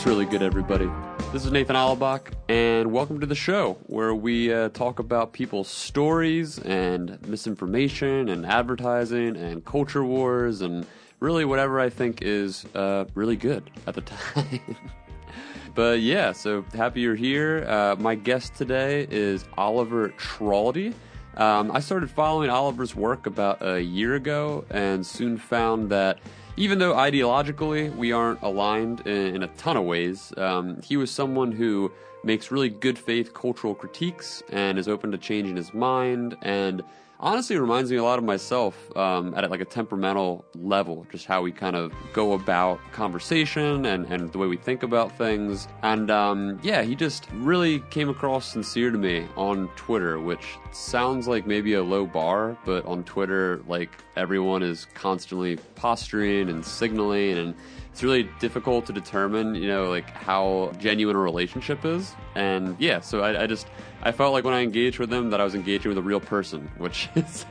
What's really good, everybody? This is Nathan Alabach, and welcome to the show where we uh, talk about people's stories and misinformation and advertising and culture wars and really whatever I think is uh, really good at the time. but yeah, so happy you're here. Uh, my guest today is Oliver Traldi. Um, I started following Oliver's work about a year ago and soon found that even though ideologically we aren't aligned in, in a ton of ways, um, he was someone who makes really good faith cultural critiques and is open to changing his mind and honestly reminds me a lot of myself um, at like a temperamental level, just how we kind of go about conversation and, and the way we think about things. And um, yeah, he just really came across sincere to me on Twitter, which sounds like maybe a low bar, but on Twitter, like everyone is constantly posturing and signaling and it's really difficult to determine, you know, like how genuine a relationship is. And yeah, so I, I just I felt like when I engaged with them that I was engaging with a real person, which is,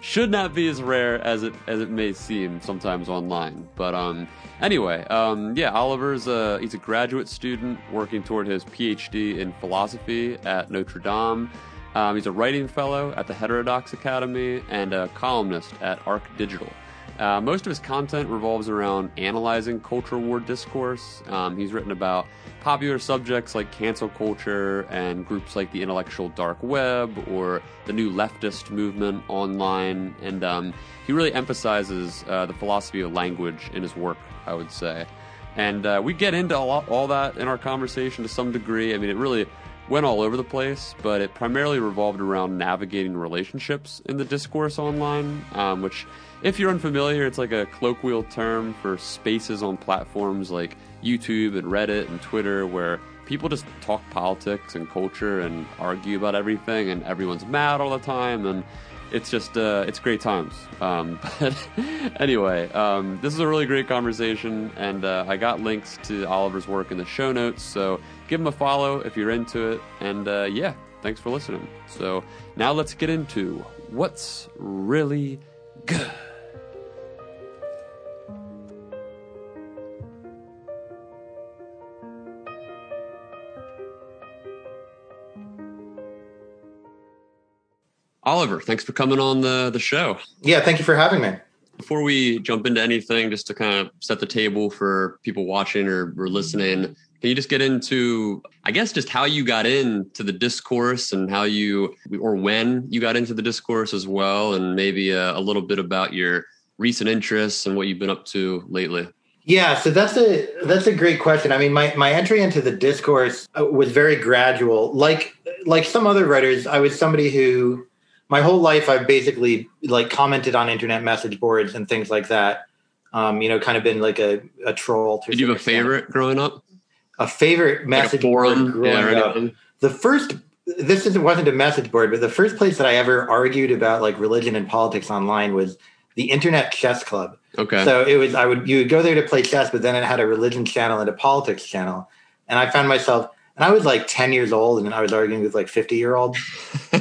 should not be as rare as it as it may seem sometimes online. But um, anyway, um, yeah, Oliver's a, he's a graduate student working toward his PhD in philosophy at Notre Dame. Um, he's a writing fellow at the Heterodox Academy and a columnist at Arc Digital. Uh, most of his content revolves around analyzing culture war discourse. Um, he's written about popular subjects like cancel culture and groups like the intellectual dark web or the new leftist movement online. And um, he really emphasizes uh, the philosophy of language in his work, I would say. And uh, we get into all, all that in our conversation to some degree. I mean, it really went all over the place, but it primarily revolved around navigating relationships in the discourse online, um, which if you're unfamiliar, it's like a colloquial term for spaces on platforms like YouTube and Reddit and Twitter where people just talk politics and culture and argue about everything and everyone's mad all the time and it's just uh, it's great times. Um, but anyway um, this is a really great conversation and uh, i got links to oliver's work in the show notes so give him a follow if you're into it and uh, yeah thanks for listening. So now let's get into what's really good Oliver, thanks for coming on the, the show. Yeah, thank you for having me. Before we jump into anything, just to kind of set the table for people watching or, or listening, can you just get into, I guess, just how you got into the discourse and how you, or when you got into the discourse as well, and maybe a, a little bit about your recent interests and what you've been up to lately? Yeah, so that's a that's a great question. I mean, my my entry into the discourse uh, was very gradual. Like like some other writers, I was somebody who my whole life I've basically like commented on internet message boards and things like that. Um, you know, kind of been like a, a troll. Did you have a favorite growing up? A favorite message like a board growing yeah, up. The first, this isn't, wasn't a message board, but the first place that I ever argued about like religion and politics online was the Internet Chess Club. Okay. So it was I would you would go there to play chess, but then it had a religion channel and a politics channel, and I found myself and I was like 10 years old and I was arguing with like 50 year olds.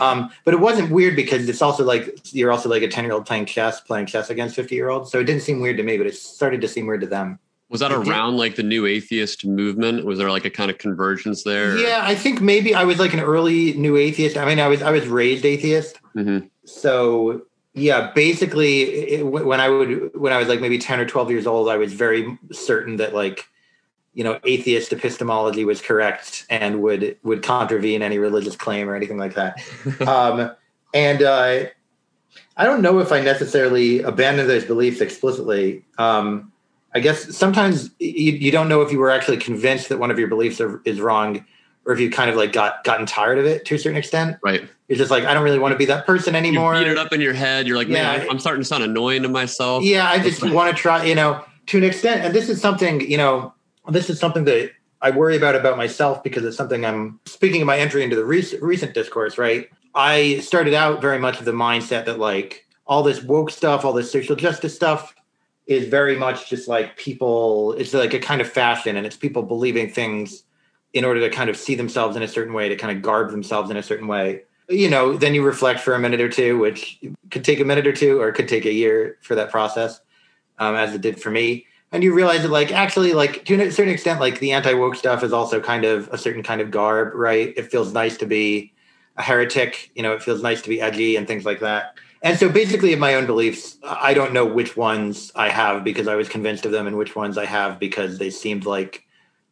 um, but it wasn't weird because it's also like you're also like a 10 year old playing chess, playing chess against 50 year olds. So it didn't seem weird to me, but it started to seem weird to them. Was that around like the new atheist movement? Was there like a kind of convergence there? Yeah, I think maybe I was like an early new atheist. I mean, I was I was raised atheist. Mm-hmm. So yeah, basically, it, when I would when I was like maybe ten or twelve years old, I was very certain that like you know atheist epistemology was correct and would would contravene any religious claim or anything like that. Um, and uh, i don't know if i necessarily abandoned those beliefs explicitly. Um, i guess sometimes you, you, don't know if you were actually convinced that one of your beliefs are, is wrong or if you kind of like got gotten tired of it to a certain extent. Right. You're just like i don't really want to be that person anymore you beat it up in your head. You're like yeah, man i'm starting to sound annoying to myself. Yeah i just want to try you know to an extent. And this is something you know this is something that I worry about about myself because it's something I'm speaking of my entry into the recent, recent discourse, right? I started out very much of the mindset that like all this woke stuff, all this social justice stuff is very much just like people, it's like a kind of fashion and it's people believing things in order to kind of see themselves in a certain way, to kind of garb themselves in a certain way. You know, then you reflect for a minute or two, which could take a minute or two or could take a year for that process, um, as it did for me and you realize that like actually like to a certain extent like the anti woke stuff is also kind of a certain kind of garb, right? It feels nice to be a heretic, you know, it feels nice to be edgy and things like that. And so basically in my own beliefs, I don't know which ones I have because I was convinced of them and which ones I have because they seemed like,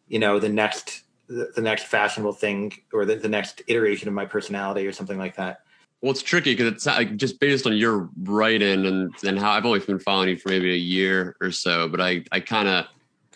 you know, the next the, next fashionable thing or the, the next iteration of my personality or something like that. Well, it's tricky because it's like just based on your writing and and how I've only been following you for maybe a year or so, but I I kind of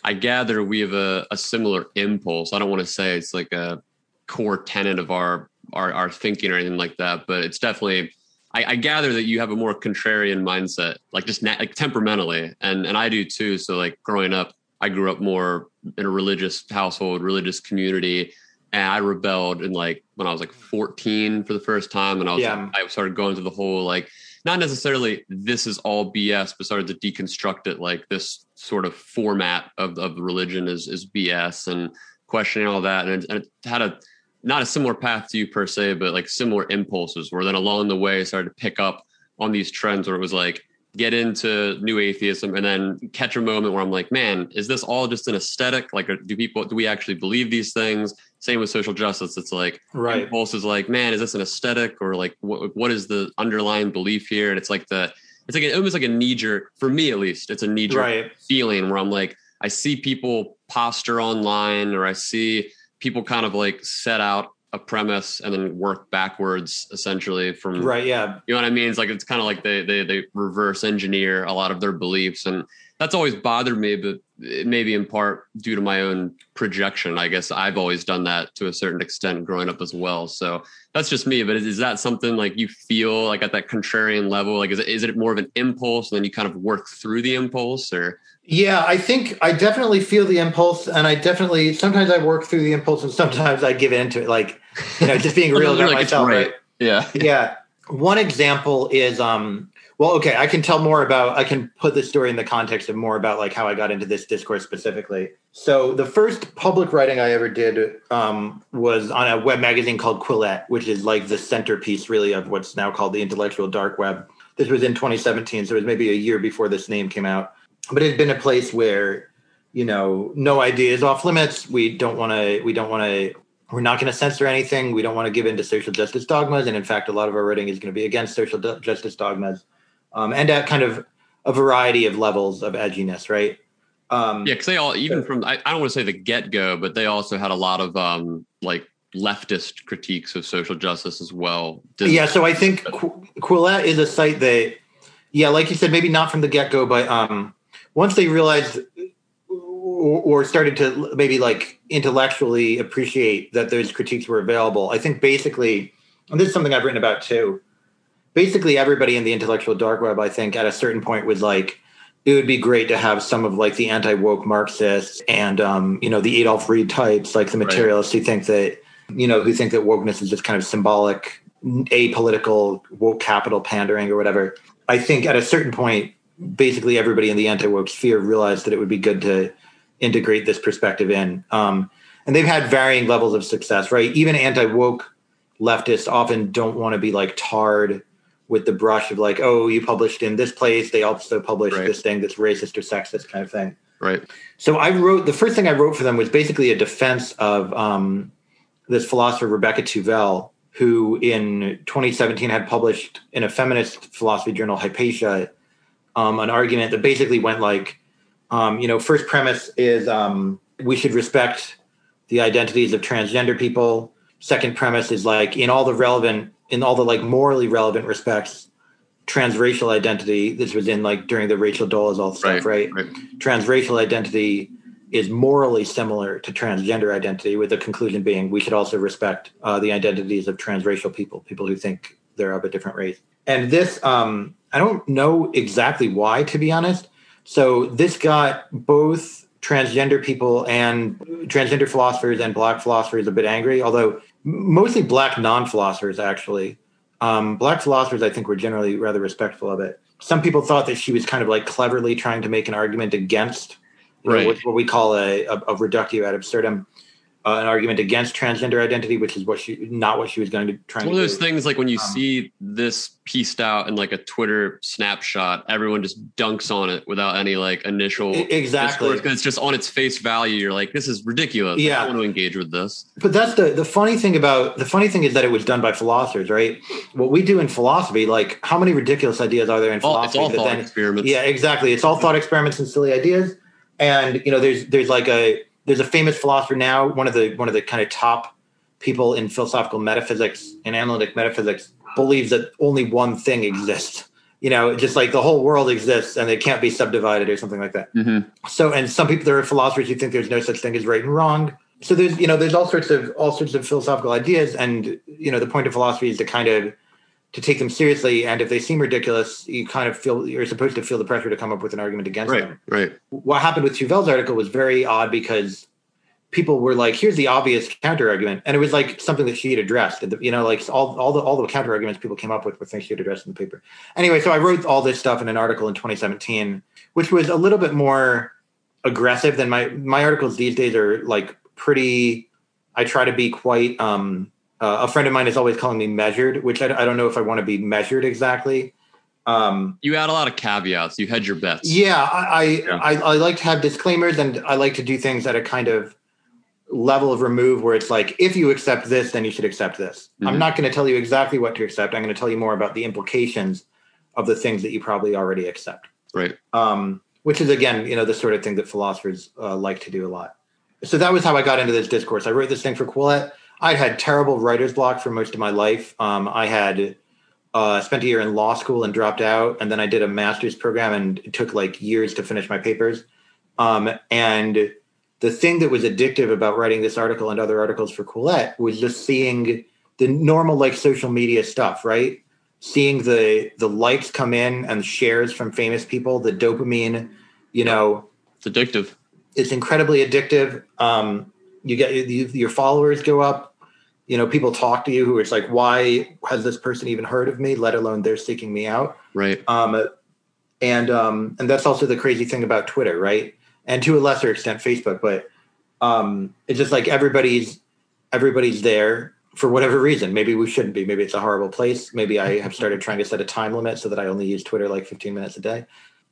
I gather we have a, a similar impulse. I don't want to say it's like a core tenet of our our our thinking or anything like that, but it's definitely. I, I gather that you have a more contrarian mindset, like just na- like temperamentally, and and I do too. So like growing up, I grew up more in a religious household, religious community, and I rebelled in like when I was like 14 for the first time, and I was yeah. like, I started going through the whole like not necessarily this is all BS, but started to deconstruct it like this sort of format of of religion is is BS and questioning all that, and it, and it had a not a similar path to you per se, but like similar impulses. Where then along the way, I started to pick up on these trends where it was like get into new atheism and then catch a moment where I'm like, man, is this all just an aesthetic? Like, do people, do we actually believe these things? Same with social justice. It's like, right. impulse is like, man, is this an aesthetic or like, what, what is the underlying belief here? And it's like the, it's like, almost like a knee jerk, for me at least, it's a knee jerk right. feeling where I'm like, I see people posture online or I see people kind of like set out a premise and then work backwards essentially from right yeah you know what i mean it's like it's kind of like they, they they reverse engineer a lot of their beliefs and that's always bothered me but it may be in part due to my own projection i guess i've always done that to a certain extent growing up as well so that's just me but is, is that something like you feel like at that contrarian level like is it, is it more of an impulse and then you kind of work through the impulse or yeah, I think I definitely feel the impulse, and I definitely sometimes I work through the impulse, and sometimes I give in to it. Like, you know, just being real about like myself. Right. right. Yeah, yeah. One example is, um, well, okay, I can tell more about. I can put the story in the context of more about like how I got into this discourse specifically. So the first public writing I ever did um, was on a web magazine called Quillette, which is like the centerpiece, really, of what's now called the intellectual dark web. This was in 2017, so it was maybe a year before this name came out but it had been a place where you know no idea is off limits we don't want to we don't want to we're not going to censor anything we don't want to give in to social justice dogmas and in fact a lot of our writing is going to be against social justice dogmas um, and at kind of a variety of levels of edginess right um, yeah because they all even from I, I don't want to say the get-go but they also had a lot of um, like leftist critiques of social justice as well Didn't yeah so i think Qu- quillette is a site that yeah like you said maybe not from the get-go but um once they realized or started to maybe like intellectually appreciate that those critiques were available, I think basically, and this is something I've written about too. Basically, everybody in the intellectual dark web, I think, at a certain point was like, it would be great to have some of like the anti woke Marxists and um, you know the Adolph Reed types, like the materialists right. who think that you know who think that wokeness is just kind of symbolic, apolitical woke capital pandering or whatever. I think at a certain point, basically everybody in the anti-woke sphere realized that it would be good to integrate this perspective in. Um, and they've had varying levels of success, right? Even anti-woke leftists often don't want to be like tarred with the brush of like, oh, you published in this place. They also published right. this thing that's racist or sexist kind of thing. Right. So I wrote the first thing I wrote for them was basically a defense of um, this philosopher Rebecca Tuvel, who in 2017 had published in a feminist philosophy journal, Hypatia, um, an argument that basically went like, um, you know, first premise is um, we should respect the identities of transgender people. Second premise is like in all the relevant, in all the like morally relevant respects, transracial identity. This was in like during the Rachel Dolezal stuff, right, right? right? Transracial identity is morally similar to transgender identity, with the conclusion being we should also respect uh, the identities of transracial people, people who think they're of a different race. And this, um, I don't know exactly why, to be honest. So this got both transgender people and transgender philosophers and black philosophers a bit angry, although mostly black non philosophers, actually. Um, black philosophers, I think, were generally rather respectful of it. Some people thought that she was kind of like cleverly trying to make an argument against right. know, what, what, we call a, a, a reductio ad absurdum. Uh, an argument against transgender identity, which is what she not what she was going to try. One of those do. things like when you um, see this pieced out in like a Twitter snapshot, everyone just dunks on it without any like initial exactly because it's just on its face value. You're like, this is ridiculous. Yeah, I want to engage with this. But that's the the funny thing about the funny thing is that it was done by philosophers, right? What we do in philosophy, like how many ridiculous ideas are there in philosophy? It's all thought then, experiments. Yeah, exactly. It's all thought experiments and silly ideas. And you know, there's there's like a there's a famous philosopher now, one of the one of the kind of top people in philosophical metaphysics and analytic metaphysics believes that only one thing exists. You know, just like the whole world exists and it can't be subdivided or something like that. Mm-hmm. So, and some people, there are philosophers who think there's no such thing as right and wrong. So there's, you know, there's all sorts of all sorts of philosophical ideas, and you know, the point of philosophy is to kind of to take them seriously. And if they seem ridiculous, you kind of feel you're supposed to feel the pressure to come up with an argument against right, them. Right. What happened with Tuvel's article was very odd because people were like, "Here's the obvious counter argument," and it was like something that she had addressed. You know, like all all the all the counter arguments people came up with were things she had addressed in the paper. Anyway, so I wrote all this stuff in an article in 2017, which was a little bit more aggressive than my my articles these days are like pretty. I try to be quite. um uh, a friend of mine is always calling me measured, which I, I don't know if I want to be measured exactly. Um, you add a lot of caveats. You hedge your bets. Yeah, I I, yeah. I I like to have disclaimers, and I like to do things at a kind of level of remove where it's like if you accept this then you should accept this mm-hmm. i'm not going to tell you exactly what to accept i'm going to tell you more about the implications of the things that you probably already accept right um, which is again you know the sort of thing that philosophers uh, like to do a lot so that was how i got into this discourse i wrote this thing for quillette i had terrible writer's block for most of my life um, i had uh, spent a year in law school and dropped out and then i did a master's program and it took like years to finish my papers um, and the thing that was addictive about writing this article and other articles for Quillette was just seeing the normal like social media stuff, right? Seeing the the likes come in and shares from famous people, the dopamine, you know, it's addictive. It's incredibly addictive. Um, you get you, your followers go up. You know, people talk to you who it's like, why has this person even heard of me? Let alone they're seeking me out. Right. Um, and um, and that's also the crazy thing about Twitter, right? and to a lesser extent Facebook, but um, it's just like everybody's everybody's there for whatever reason. Maybe we shouldn't be. Maybe it's a horrible place. Maybe I have started trying to set a time limit so that I only use Twitter like 15 minutes a day.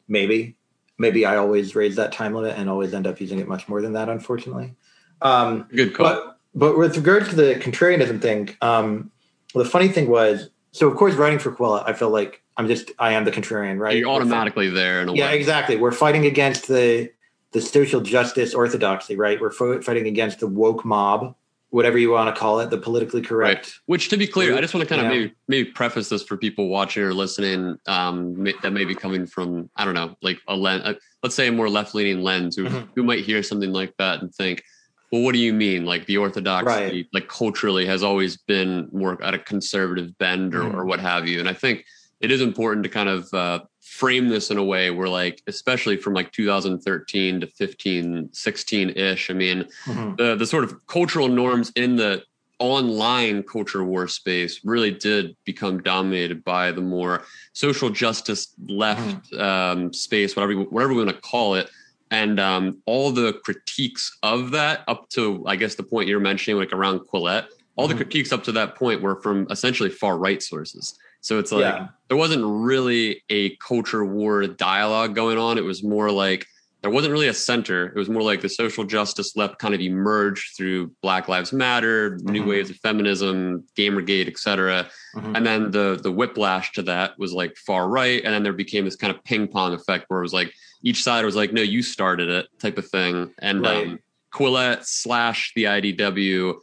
Maybe, maybe I always raise that time limit and always end up using it much more than that. Unfortunately, um, good call. But, but with regards to the contrarianism thing, um, well, the funny thing was, so of course, writing for Quillette, I feel like I'm just I am the contrarian, right? You're automatically there. In a yeah, way. exactly. We're fighting against the the social justice orthodoxy, right? We're fighting against the woke mob, whatever you want to call it, the politically correct. Right. Which, to be clear, I just want to kind of maybe maybe preface this for people watching or listening um, that may be coming from I don't know, like a lens. Uh, let's say a more left leaning lens, who mm-hmm. who might hear something like that and think, well, what do you mean? Like the orthodoxy, right. like culturally, has always been more at a conservative bend or, mm-hmm. or what have you. And I think it is important to kind of uh, frame this in a way where like especially from like 2013 to 15 16 ish i mean mm-hmm. the the sort of cultural norms in the online culture war space really did become dominated by the more social justice left mm-hmm. um, space whatever whatever we want to call it and um, all the critiques of that up to i guess the point you're mentioning like around quillette all mm-hmm. the critiques up to that point were from essentially far right sources so it's like yeah. there wasn't really a culture war dialogue going on. It was more like there wasn't really a center. It was more like the social justice left kind of emerged through Black Lives Matter, mm-hmm. new waves of feminism, Gamergate, etc. Mm-hmm. And then the the whiplash to that was like far right, and then there became this kind of ping pong effect where it was like each side was like, "No, you started it," type of thing. And right. um, Quillette slash the IDW,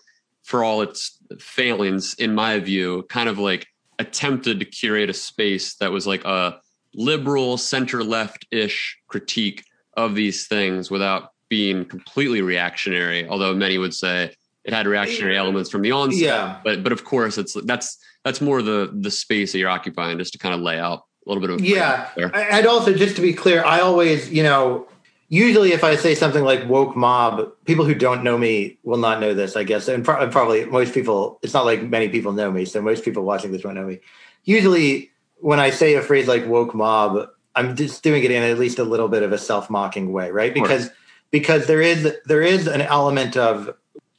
for all its failings, in my view, kind of like attempted to curate a space that was like a liberal center left ish critique of these things without being completely reactionary although many would say it had reactionary elements from the onset yeah. but but of course it's that's that's more the the space that you're occupying just to kind of lay out a little bit of yeah and also just to be clear i always you know usually if I say something like woke mob, people who don't know me will not know this, I guess. And pro- probably most people, it's not like many people know me. So most people watching this won't know me. Usually when I say a phrase like woke mob, I'm just doing it in at least a little bit of a self mocking way, right? Because, because there is, there is an element of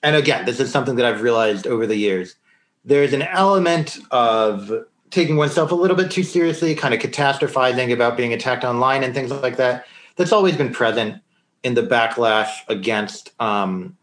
and again, this is something that I've realized over the years. There's an element of taking oneself a little bit too seriously, kind of catastrophizing about being attacked online and things like that. That's always been present in the backlash against, um,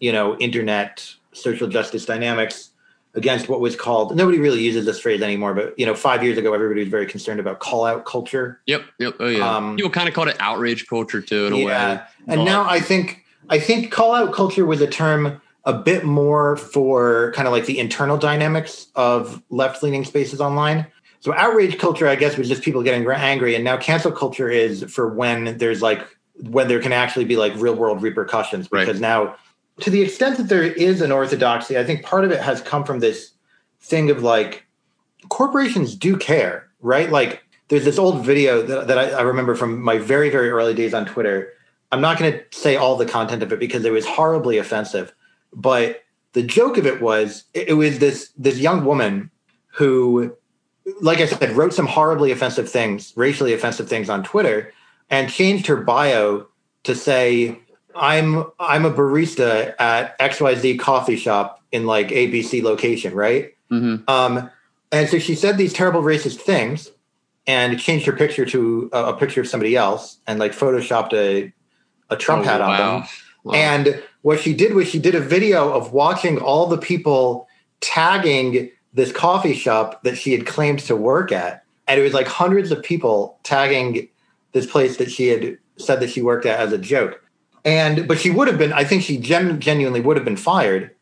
you know, internet social justice dynamics against what was called nobody really uses this phrase anymore but you know five years ago everybody was very concerned about call out culture yep yep oh yeah um, people kind of called it outrage culture too in a way. yeah. and now i think i think call out culture was a term a bit more for kind of like the internal dynamics of left leaning spaces online so outrage culture i guess was just people getting angry and now cancel culture is for when there's like when there can actually be like real world repercussions because right. now to the extent that there is an orthodoxy, I think part of it has come from this thing of like corporations do care, right? Like there's this old video that, that I, I, remember from my very, very early days on Twitter. I'm not going to say all the content of it because it was horribly offensive, but the joke of it was it, it was this this young woman who, like I said, wrote some horribly offensive things, racially offensive things on Twitter, and changed her bio to say I'm I'm a barista at XYZ coffee shop in like ABC location, right? Mm-hmm. Um, and so she said these terrible racist things and changed her picture to a, a picture of somebody else and like photoshopped a a Trump oh, hat on wow. them. Wow. And what she did was she did a video of watching all the people tagging this coffee shop that she had claimed to work at. And it was like hundreds of people tagging this place that she had said that she worked at as a joke and but she would have been. I think she gen- genuinely would have been fired.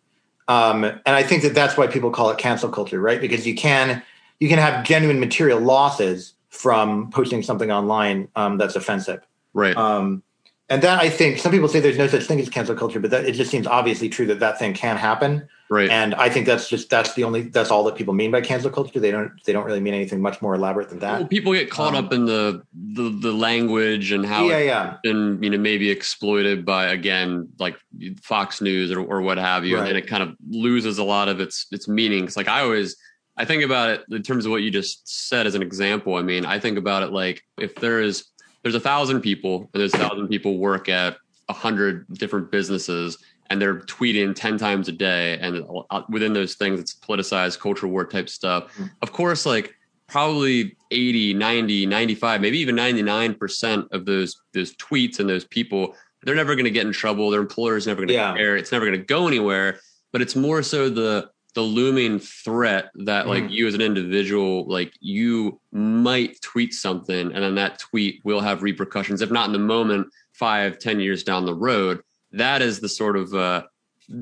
Um, and I think that that's why people call it cancel culture, right? Because you can you can have genuine material losses from posting something online um, that's offensive, right? Um, and that I think some people say there's no such thing as cancel culture, but that it just seems obviously true that that thing can happen. Right. And I think that's just that's the only that's all that people mean by cancel culture. They don't they don't really mean anything much more elaborate than that. Well, people get caught um, up in the, the the language and how yeah yeah and you know maybe exploited by again like Fox News or, or what have you, right. and it kind of loses a lot of its its meaning. meanings. Like I always I think about it in terms of what you just said as an example. I mean, I think about it like if there is there's a thousand people and there's a thousand people work at a hundred different businesses and they're tweeting 10 times a day and within those things it's politicized culture war type stuff mm-hmm. of course like probably 80 90 95 maybe even 99% of those those tweets and those people they're never going to get in trouble their employer's never going to yeah. care it's never going to go anywhere but it's more so the the looming threat that like mm. you as an individual like you might tweet something and then that tweet will have repercussions if not in the moment five ten years down the road that is the sort of uh,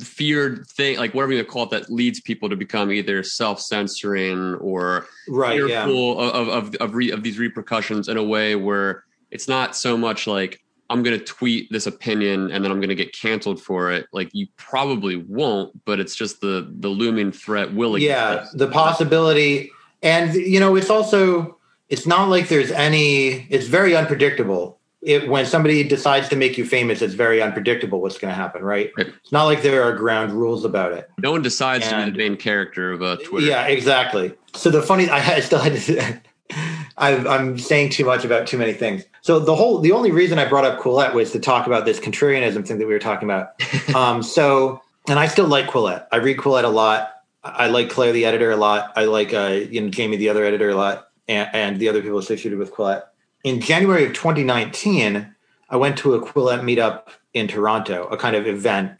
feared thing like whatever you call it that leads people to become either self-censoring or right, fearful yeah. of of of, re, of these repercussions in a way where it's not so much like I'm going to tweet this opinion and then I'm going to get canceled for it. Like you probably won't, but it's just the the looming threat will exist. Yeah, the possibility, and you know, it's also it's not like there's any. It's very unpredictable. It, when somebody decides to make you famous, it's very unpredictable what's going to happen, right? right? It's not like there are ground rules about it. No one decides and, to be the main character of a uh, Twitter. Yeah, exactly. So the funny, I still had to. i am saying too much about too many things. So the whole, the only reason I brought up Quillette was to talk about this contrarianism thing that we were talking about. um, so, and I still like Quillette. I read Quillette a lot. I like Claire, the editor, a lot. I like, uh, you know, Jamie, the other editor, a lot, and, and the other people associated with Quillette. In January of 2019, I went to a Quillette meetup in Toronto, a kind of event.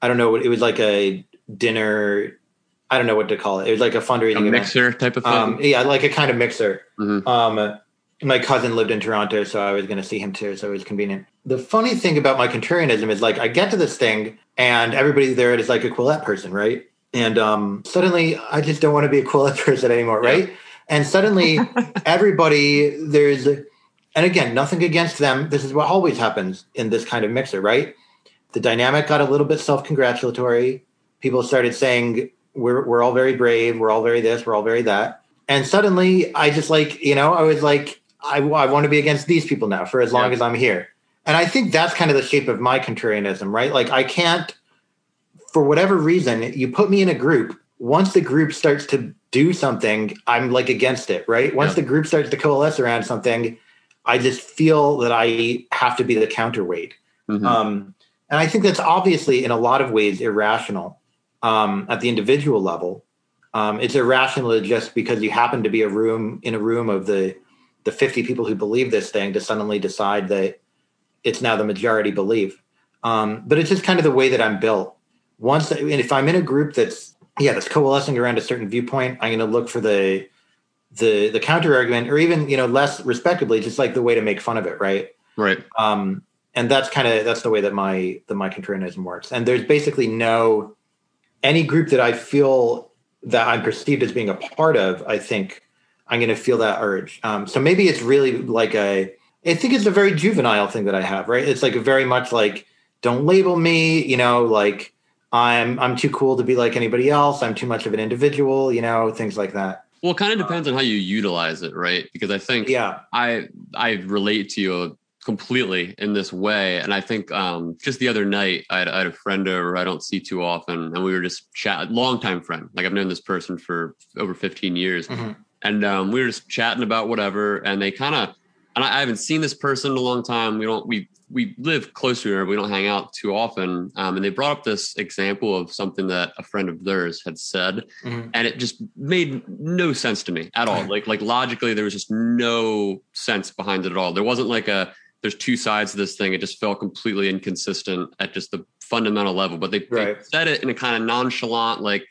I don't know. What it was like a dinner I don't know what to call it. It was like a fundraising a mixer event. type of thing. Um, yeah, like a kind of mixer. Mm-hmm. Um, my cousin lived in Toronto, so I was going to see him too. So it was convenient. The funny thing about my contrarianism is like I get to this thing and everybody there is like a Quillette person, right? And um, suddenly I just don't want to be a Quillette person anymore, right? And suddenly everybody there's, and again, nothing against them. This is what always happens in this kind of mixer, right? The dynamic got a little bit self congratulatory. People started saying we're we're all very brave. We're all very this. We're all very that. And suddenly, I just like you know, I was like, I, I want to be against these people now for as long yeah. as I'm here. And I think that's kind of the shape of my contrarianism, right? Like I can't, for whatever reason, you put me in a group. Once the group starts to do something, I'm like against it, right? Once yeah. the group starts to coalesce around something, I just feel that I have to be the counterweight. Mm-hmm. Um, and I think that's obviously in a lot of ways irrational um, at the individual level. Um, it's irrational just because you happen to be a room in a room of the the 50 people who believe this thing to suddenly decide that it's now the majority belief. Um, but it's just kind of the way that I'm built. Once, and if I'm in a group that's yeah that's coalescing around a certain viewpoint, I'm going to look for the the the counter argument, or even you know less respectably, just like the way to make fun of it, right? Right. Um, and that's kind of that's the way that my the my contrarianism works. And there's basically no any group that I feel that I'm perceived as being a part of. I think I'm going to feel that urge. Um, so maybe it's really like a. I think it's a very juvenile thing that I have, right? It's like very much like don't label me, you know, like I'm I'm too cool to be like anybody else. I'm too much of an individual, you know, things like that. Well, it kind of depends on how you utilize it, right? Because I think yeah, I I relate to you completely in this way. And I think um, just the other night, I had, I had, a friend over I don't see too often, and we were just chat, longtime friend. Like I've known this person for over 15 years, mm-hmm. And um, we were just chatting about whatever. And they kind of, and I, I, haven't seen this person in a long time. We don't, we we live close to her, we don't hang out too often. Um, and they brought up this example of something that a friend of theirs had said, mm-hmm. and it just made no sense to me at all. Like like logically, there was just no sense behind it at all. There wasn't like a there's two sides to this thing. It just felt completely inconsistent at just the fundamental level. But they, right. they said it in a kind of nonchalant, like,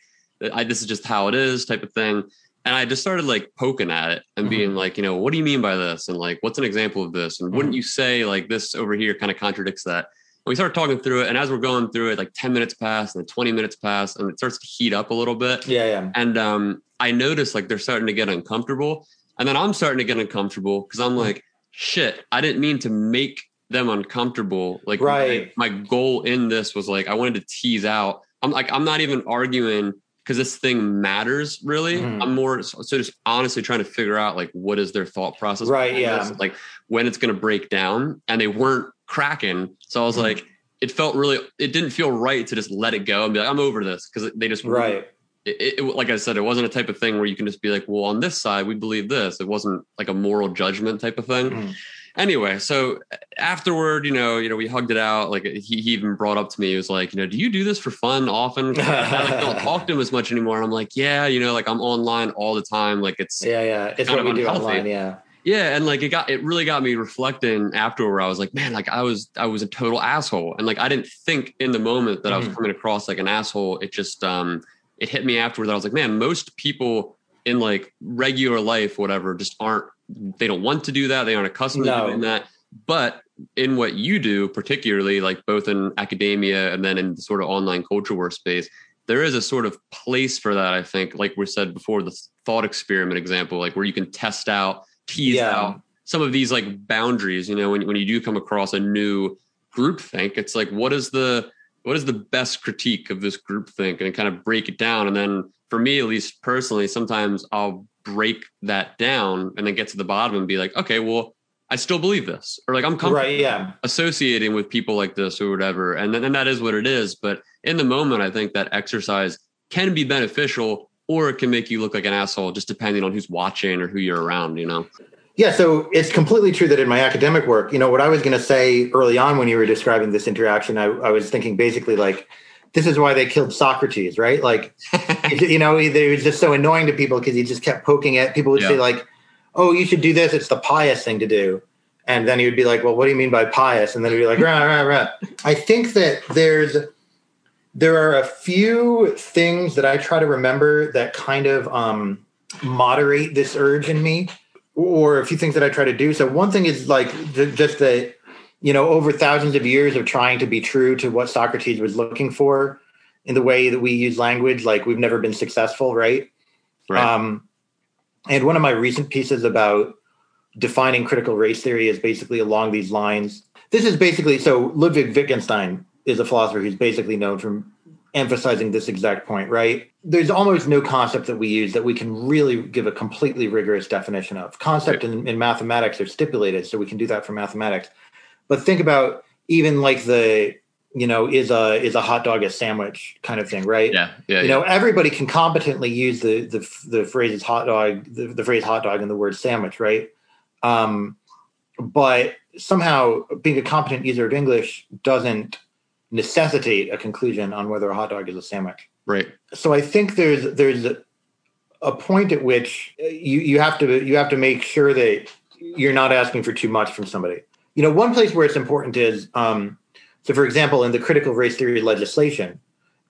I, this is just how it is type of thing. And I just started like poking at it and being mm-hmm. like, you know, what do you mean by this? And like, what's an example of this? And mm-hmm. wouldn't you say like this over here kind of contradicts that? And we started talking through it. And as we're going through it, like 10 minutes pass and then 20 minutes pass and it starts to heat up a little bit. Yeah. Yeah. And um, I noticed like they're starting to get uncomfortable. And then I'm starting to get uncomfortable because I'm like, shit, I didn't mean to make them uncomfortable. Like right. my, my goal in this was like I wanted to tease out. I'm like I'm not even arguing because this thing matters really. Mm. I'm more so just honestly trying to figure out like what is their thought process. Right. Yeah. This, like when it's going to break down, and they weren't cracking. So I was mm. like, it felt really. It didn't feel right to just let it go and be like, I'm over this because they just right. It, it, like I said, it wasn't a type of thing where you can just be like, well, on this side, we believe this. It wasn't like a moral judgment type of thing. Mm. Anyway, so afterward, you know, you know, we hugged it out. Like he, he even brought up to me, he was like, you know, do you do this for fun often? I like, don't talk to him as much anymore. And I'm like, yeah, you know, like I'm online all the time. Like it's yeah, yeah, it's what we do online. Yeah. Yeah, and like it got it really got me reflecting afterward. I was like, man, like I was I was a total asshole, and like I didn't think in the moment that mm. I was mm-hmm. coming across like an asshole. It just um it hit me afterward I was like, man, most people in like regular life, whatever, just aren't they don't want to do that. They aren't accustomed no. to doing that. But in what you do, particularly like both in academia and then in the sort of online culture war space, there is a sort of place for that. I think, like we said before, the thought experiment example, like where you can test out, tease yeah. out some of these like boundaries. You know, when when you do come across a new group think, it's like what is the what is the best critique of this group think and kind of break it down and then for me at least personally sometimes i'll break that down and then get to the bottom and be like okay well i still believe this or like i'm comfortable right, yeah. associating with people like this or whatever. And then and that is what it is. But in the moment i think that exercise can be beneficial or it can make you look like an asshole just depending on who's watching or who you're around you know? Yeah, so it's completely true that in my academic work, you know, what I was going to say early on when you were describing this interaction, I, I, was thinking basically like, this is why they killed Socrates, right? Like, you know, it was just so annoying to people because he just kept poking at people would yeah. say like, "Oh, you should do this. It's the pious thing to do," and then he would be like, "Well, what do you mean by pious?" And then he'd be like, "Rah rah rah." I think that there's there are a few things that I try to remember that kind of um, moderate this urge in me or a few things that I try to do. So one thing is like just that, you know, over thousands of years of trying to be true to what Socrates was looking for in the way that we use language, like we've never been successful, right? Right. Um, and one of my recent pieces about defining critical race theory is basically along these lines. This is basically so Ludwig Wittgenstein is a philosopher who's basically known for emphasizing this exact point, right? There's almost no concept that we use that we can really give a completely rigorous definition of. Concept right. in, in, mathematics are stipulated, so we can do that for mathematics. But think about even like the, you know, is a is a hot dog a sandwich kind of thing, right? Yeah, yeah. You yeah. know, everybody can competently use the the the phrases hot dog, the, the phrase hot dog, and the word sandwich, right? Um, but somehow being a competent user of English doesn't necessitate a conclusion on whether a hot dog is a sandwich. Right. So I think there's there's a point at which you you have to you have to make sure that you're not asking for too much from somebody. You know, one place where it's important is um, so, for example, in the critical race theory legislation,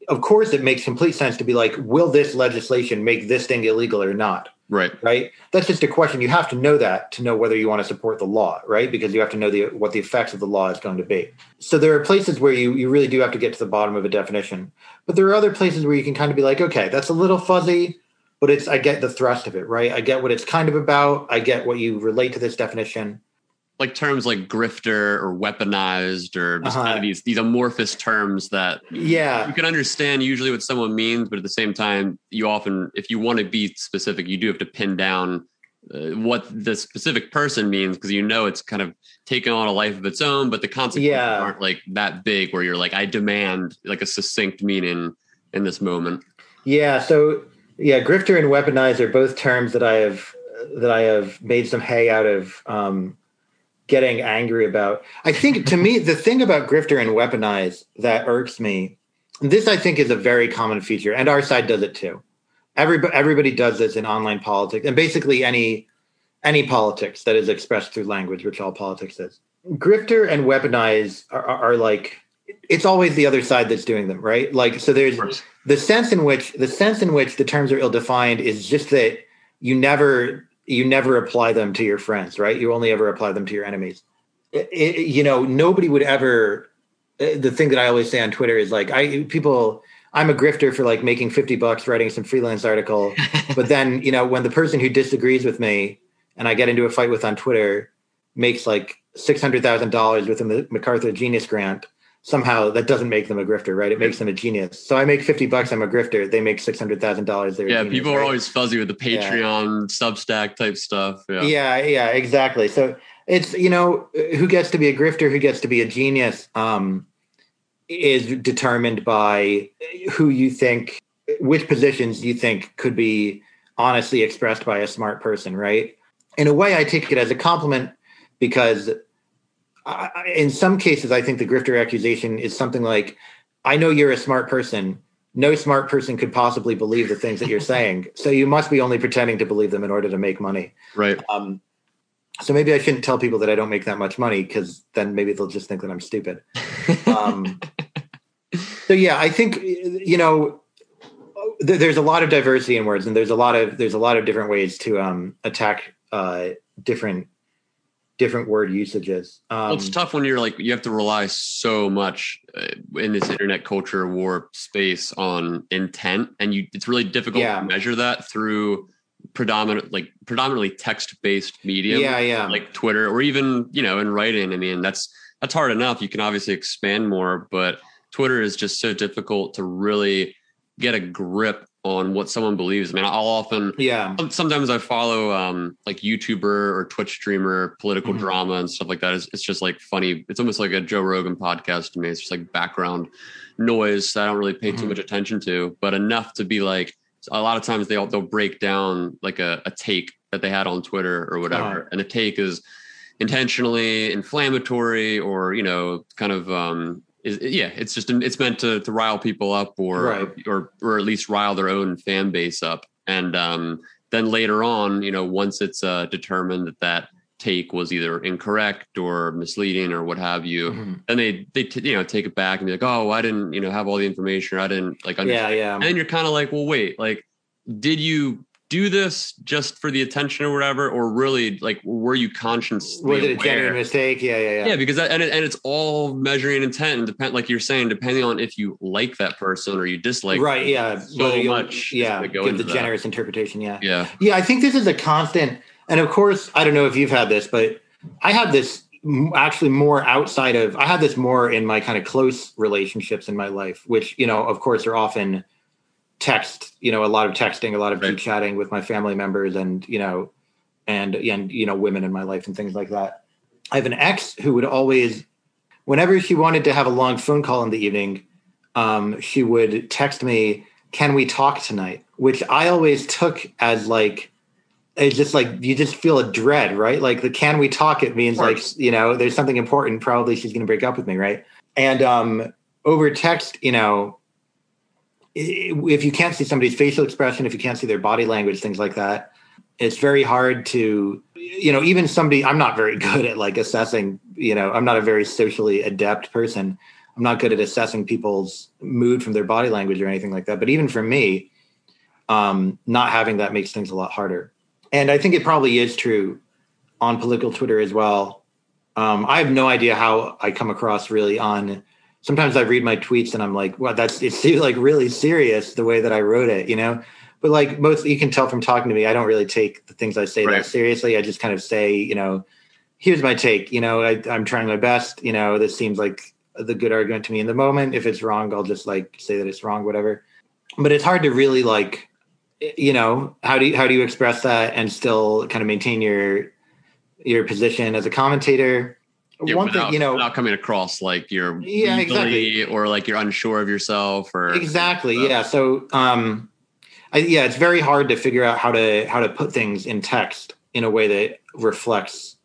of course, it makes complete sense to be like, will this legislation make this thing illegal or not? Right. Right. That's just a question. You have to know that to know whether you want to support the law, right? Because you have to know the what the effects of the law is going to be. So there are places where you you really do have to get to the bottom of a definition. But there are other places where you can kind of be like, okay, that's a little fuzzy, but it's I get the thrust of it, right? I get what it's kind of about. I get what you relate to this definition like terms like grifter or weaponized or just uh-huh. kind of these these amorphous terms that yeah you can understand usually what someone means but at the same time you often if you want to be specific you do have to pin down uh, what the specific person means because you know it's kind of taken on a life of its own but the consequences yeah. aren't like that big where you're like i demand like a succinct meaning in this moment yeah so yeah grifter and weaponized are both terms that i have that i have made some hay out of um, getting angry about. I think to me, the thing about grifter and weaponize that irks me, this I think is a very common feature, and our side does it too. Everybody, everybody does this in online politics, and basically any any politics that is expressed through language, which all politics is. Grifter and weaponize are, are, are like it's always the other side that's doing them, right? Like so, there's the sense in which the sense in which the terms are ill defined is just that you never you never apply them to your friends, right? You only ever apply them to your enemies. It, it, you know, nobody would ever. Uh, the thing that I always say on Twitter is like, I people. I'm a grifter for like making 50 bucks writing some freelance article. but then, you know, when the person who disagrees with me and I get into a fight with on Twitter makes like $600,000 with a MacArthur Genius Grant, somehow that doesn't make them a grifter, right? It makes them a genius. So I make 50 bucks, I'm a grifter. They make $600,000. Yeah, genius, people right? are always fuzzy with the Patreon, yeah. Substack type stuff. Yeah. yeah, yeah, exactly. So it's, you know, who gets to be a grifter, who gets to be a genius um, is determined by who you think, which positions you think could be honestly expressed by a smart person, right? In a way, I take it as a compliment because I, in some cases, I think the grifter accusation is something like, "I know you're a smart person. No smart person could possibly believe the things that you're saying. So you must be only pretending to believe them in order to make money." Right. Um, so maybe I shouldn't tell people that I don't make that much money because then maybe they'll just think that I'm stupid. Um, so yeah, I think you know th- there's a lot of diversity in words, and there's a lot of there's a lot of different ways to um, attack uh, different different word usages. Um, well, it's tough when you're like you have to rely so much uh, in this internet culture war space on intent, and you it's really difficult yeah. to measure that through predominant like predominantly text based media. Yeah, yeah, like Twitter or even you know in writing. I mean, that's that's hard enough. You can obviously expand more, but Twitter is just so difficult to really get a grip on what someone believes. I mean, I'll often, yeah. Sometimes I follow um, like YouTuber or Twitch streamer, political mm-hmm. drama and stuff like that. It's, it's, just like funny. It's almost like a Joe Rogan podcast to me. It's just like background noise I don't really pay mm-hmm. too much attention to, but enough to be like. A lot of times they'll they'll break down like a, a take that they had on Twitter or whatever, uh-huh. and the take is intentionally inflammatory or you know kind of um, is yeah, it's just it's meant to to rile people up or right. or or at least rile their own fan base up. And um, then later on, you know, once it's uh, determined that that take was either incorrect or misleading or what have you, mm-hmm. then they they t- you know take it back and be like, oh, I didn't you know have all the information, or I didn't like understand. Yeah, yeah. And then you're kind of like, well, wait, like, did you do this just for the attention or whatever, or really like were you conscious? Was it a genuine mistake? Yeah, yeah, yeah. Yeah, because that, and it, and it's all measuring intent and depend like you're saying, depending on if you like that person or you dislike. Right. Yeah. So much. Yeah. Give the that. generous interpretation. Yeah. Yeah. Yeah. I think this is a constant, and of course, I don't know if you've had this, but I have this actually more outside of. I have this more in my kind of close relationships in my life, which you know, of course, are often text, you know, a lot of texting, a lot of right. chatting with my family members and, you know, and, and, you know, women in my life and things like that. I have an ex who would always, whenever she wanted to have a long phone call in the evening, um, she would text me, can we talk tonight? Which I always took as like, it's just like you just feel a dread, right? Like the can we talk? It means like you know there's something important. Probably she's going to break up with me, right? And um, over text, you know, if you can't see somebody's facial expression, if you can't see their body language, things like that, it's very hard to, you know, even somebody, I'm not very good at like assessing, you know, I'm not a very socially adept person. I'm not good at assessing people's mood from their body language or anything like that. But even for me, um, not having that makes things a lot harder. And I think it probably is true on political Twitter as well. Um, I have no idea how I come across really on sometimes I read my tweets and I'm like, well, that's it's like really serious the way that I wrote it, you know. But like most, you can tell from talking to me, I don't really take the things I say right. that seriously. I just kind of say, you know, here's my take. You know, I, I'm trying my best. You know, this seems like the good argument to me in the moment. If it's wrong, I'll just like say that it's wrong, whatever. But it's hard to really like, you know, how do you, how do you express that and still kind of maintain your your position as a commentator? Yeah, one without, thing you know not coming across like you're yeah exactly. or like you're unsure of yourself or exactly yeah so um I, yeah it's very hard to figure out how to how to put things in text in a way that reflects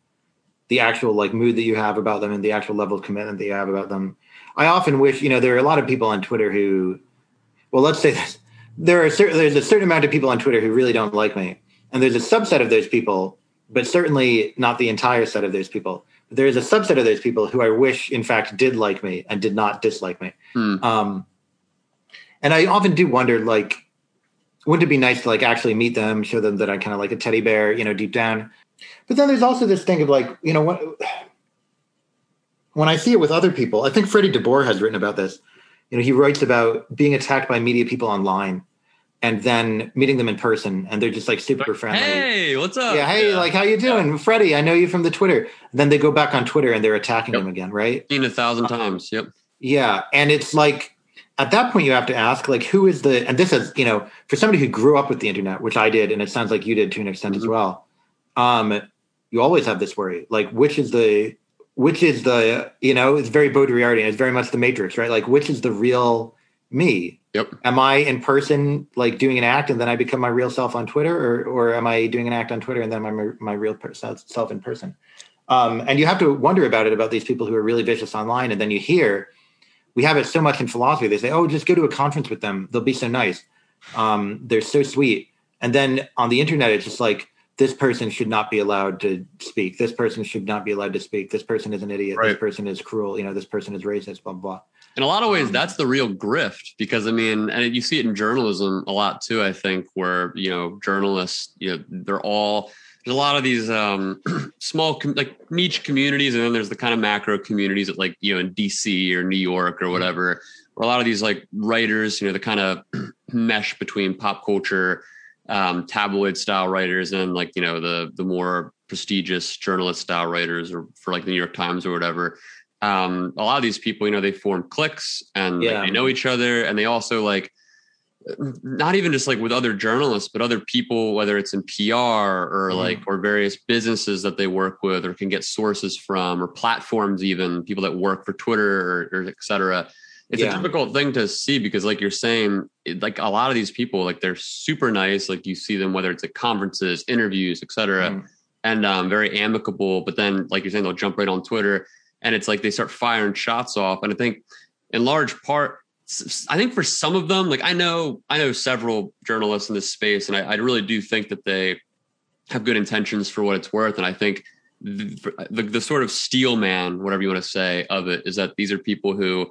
the actual like mood that you have about them and the actual level of commitment that you have about them. I often wish you know there are a lot of people on twitter who well let's say this there are certain, there's a certain amount of people on twitter who really don't like me and there's a subset of those people but certainly not the entire set of those people there's a subset of those people who I wish, in fact, did like me and did not dislike me. Hmm. Um, and I often do wonder, like, wouldn't it be nice to like actually meet them, show them that I'm kind of like a teddy bear, you know, deep down. But then there's also this thing of like, you know, what when I see it with other people, I think Freddie DeBoer has written about this. You know, he writes about being attacked by media people online and then meeting them in person and they're just like super friendly. Hey, what's up? Yeah, hey, yeah. like how you doing? Yeah. Freddie, I know you from the Twitter. then they go back on Twitter and they're attacking yep. him again, right? Seen a thousand times. Yep. Yeah. And it's like at that point you have to ask, like, who is the and this is, you know, for somebody who grew up with the internet, which I did, and it sounds like you did to an extent mm-hmm. as well. Um, you always have this worry. Like, which is the which is the, you know, it's very Baudrillard it's very much the matrix, right? Like, which is the real me? Yep. Am I in person, like doing an act, and then I become my real self on Twitter, or or am I doing an act on Twitter and then my my real self in person? Um, and you have to wonder about it about these people who are really vicious online, and then you hear we have it so much in philosophy. They say, "Oh, just go to a conference with them; they'll be so nice. Um, they're so sweet." And then on the internet, it's just like this person should not be allowed to speak. This person should not be allowed to speak. This person is an idiot. Right. This person is cruel. You know, this person is racist. Blah blah in a lot of ways that's the real grift because i mean and you see it in journalism a lot too i think where you know journalists you know they're all there's a lot of these um, small com- like niche communities and then there's the kind of macro communities that like you know in dc or new york or whatever where a lot of these like writers you know the kind of mesh between pop culture um, tabloid style writers and like you know the the more prestigious journalist style writers or for like the new york times or whatever um, a lot of these people, you know, they form cliques and yeah. like, they know each other, and they also like not even just like with other journalists, but other people, whether it's in PR or mm. like or various businesses that they work with or can get sources from or platforms, even people that work for Twitter or, or et cetera. It's yeah. a difficult thing to see because, like you're saying, it, like a lot of these people, like they're super nice. Like you see them whether it's at conferences, interviews, et cetera, mm. and um, very amicable. But then, like you're saying, they'll jump right on Twitter and it's like they start firing shots off. And I think in large part, I think for some of them, like I know, I know several journalists in this space, and I, I really do think that they have good intentions for what it's worth. And I think the, the, the sort of steel man, whatever you want to say of it, is that these are people who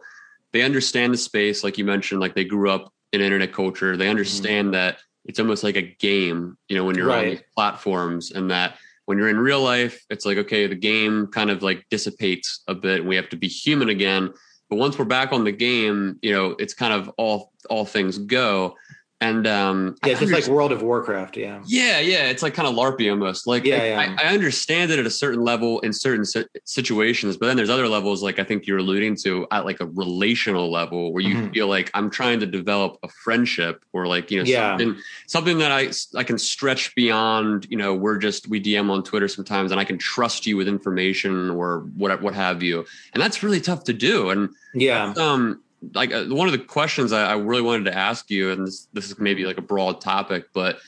they understand the space, like you mentioned, like they grew up in internet culture. They understand mm-hmm. that it's almost like a game, you know, when you're right. on these platforms, and that when you're in real life, it's like, okay, the game kind of like dissipates a bit. We have to be human again. But once we're back on the game, you know, it's kind of all all things go. And um, yeah, it's just like World of Warcraft. Yeah, yeah, yeah. It's like kind of LARPy almost. Like, yeah, I, yeah. I, I understand it at a certain level in certain situations, but then there's other levels, like I think you're alluding to, at like a relational level, where you mm-hmm. feel like I'm trying to develop a friendship, or like you know, yeah. something, something that I I can stretch beyond. You know, we're just we DM on Twitter sometimes, and I can trust you with information or what what have you, and that's really tough to do. And yeah, um like uh, one of the questions I, I, really wanted to ask you, and this, this is maybe like a broad topic, but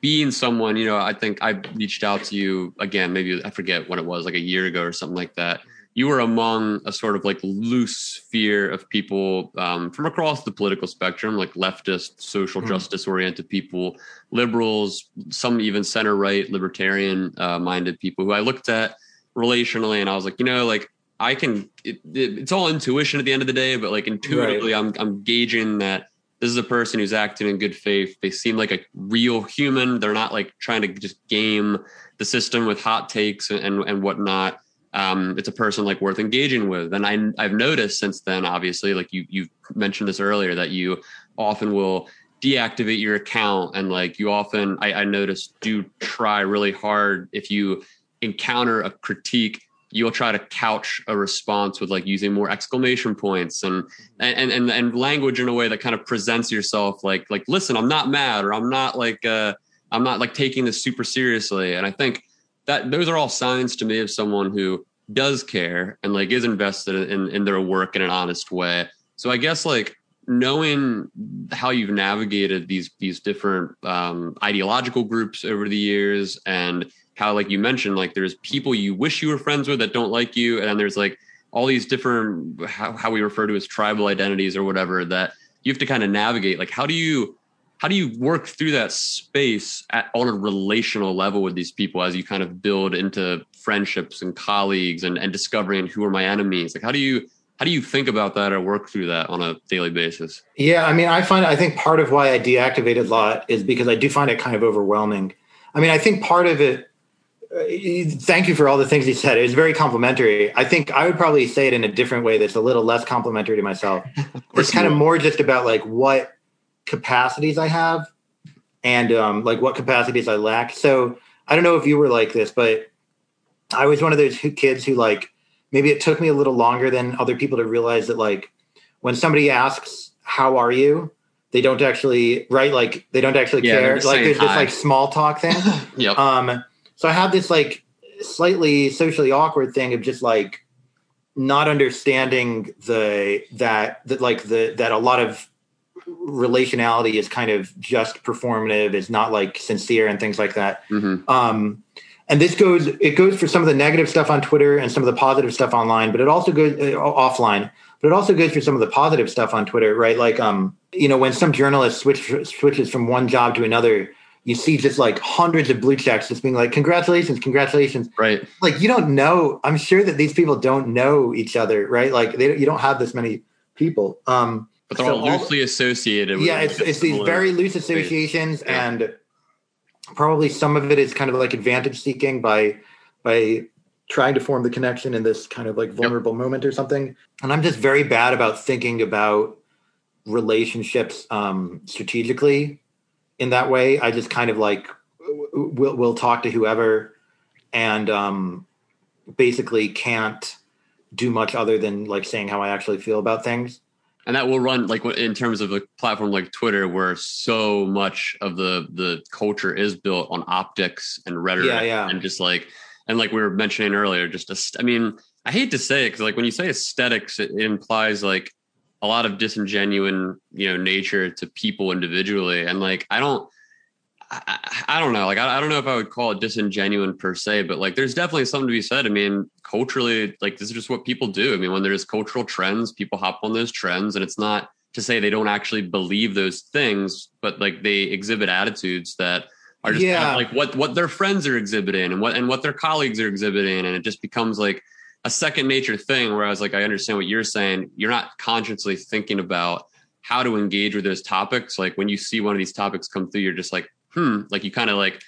being someone, you know, I think I reached out to you again, maybe I forget when it was, like a year ago or something like that. you were among a sort of like loose sphere of people um, from across the political spectrum, like leftist, social mm. justice oriented people, liberals, some even center right, libertarian uh, minded people who I looked at relationally, and I was like, you know, like I can. It, it, it's all intuition at the end of the day, but like intuitively, right. I'm I'm gauging that this is a person who's acting in good faith. They seem like a real human. They're not like trying to just game the system with hot takes and and, and whatnot. Um, it's a person like worth engaging with. And I, I've noticed since then, obviously, like you you mentioned this earlier, that you often will deactivate your account and like you often I, I noticed do try really hard if you encounter a critique you'll try to couch a response with like using more exclamation points and and and and language in a way that kind of presents yourself like like listen i'm not mad or i'm not like uh i'm not like taking this super seriously. And i think that those are all signs to me of someone who does care and like is invested in in their work in an honest way. So i guess like knowing how you've navigated these these different um, ideological groups over the years and how like you mentioned like there's people you wish you were friends with that don't like you and there's like all these different how, how we refer to as tribal identities or whatever that you have to kind of navigate. Like how do you how do you work through that space at, on a relational level with these people as you kind of build into friendships and colleagues and, and discovering who are my enemies? Like how do you how do you think about that or work through that on a daily basis? Yeah i mean i find i think part of why i deactivated a lot is because i do find it kind of overwhelming. I mean i think part of it thank you for all the things you said. It was very complimentary. I think I would probably say it in a different way that's a little less complimentary to myself. it's kind of more just about like what capacities I have and um, like what capacities I lack. So I don't know if you were like this, but I was one of those kids who like maybe it took me a little longer than other people to realize that like when somebody asks, "How are you?" they don't actually right like they don't actually yeah, care. Like there's hi. this like small talk thing. yep. Um so I have this like slightly socially awkward thing of just like not understanding the that that like the that a lot of relationality is kind of just performative is not like sincere and things like that mm-hmm. um and this goes it goes for some of the negative stuff on twitter and some of the positive stuff online but it also goes uh, offline but it also goes for some of the positive stuff on twitter right like um you know when some journalist switch switches from one job to another you see just like hundreds of blue checks just being like congratulations congratulations. Right. Like you don't know i'm sure that these people don't know each other right? Like they you don't have this many people um but they're so all loosely all, associated yeah it's, it's these very loose associations yeah. and probably some of it is kind of like advantage seeking by by trying to form the connection in this kind of like vulnerable yep. moment or something. And i'm just very bad about thinking about relationships um strategically in that way. I just kind of like will will talk to whoever and um, basically can't do much other than like saying how I actually feel about things. And that will run like in terms of a platform like Twitter, where so much of the the culture is built on optics and rhetoric, yeah, yeah. and just like and like we were mentioning earlier, just a, I mean, I hate to say it because like when you say aesthetics, it, it implies like a lot of disingenuine, you know, nature to people individually. And like, I don't, I, I don't know. Like, I, I, don't know if I would call it disingenuine per se, but like, there's definitely something to be said. I mean, culturally, like, this is just what people do. I mean, when there's cultural trends, people hop on those trends, and it's not to say they don't actually believe those things, but like they exhibit attitudes that are just yeah. kind of like what what their friends are exhibiting and what and what their colleagues are exhibiting, and it just becomes like a second nature thing where I was like, I understand what you're saying. You're not consciously thinking about how to engage with those topics. Like when you see one of these topics come through, you're just like, hmm, like you kind of like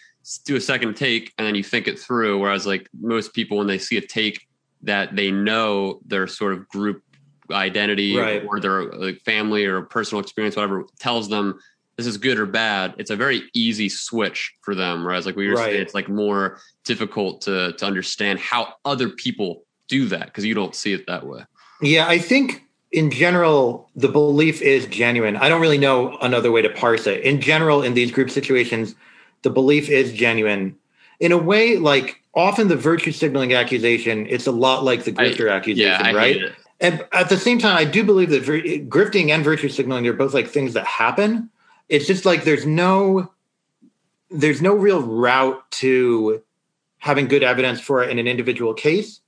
do a second take and then you think it through. Whereas like most people, when they see a take that they know their sort of group identity right. or their like family or personal experience, whatever tells them this is good or bad, it's a very easy switch for them. Whereas like we were right. saying, it's like more difficult to to understand how other people do that because you don't see it that way. Yeah, I think in general, the belief is genuine. I don't really know another way to parse it. In general, in these group situations, the belief is genuine. In a way, like often the virtue signaling accusation, it's a lot like the grifter I, accusation, yeah, right? And at the same time, I do believe that vir- grifting and virtue signaling are both like things that happen. It's just like there's no there's no real route to having good evidence for it in an individual case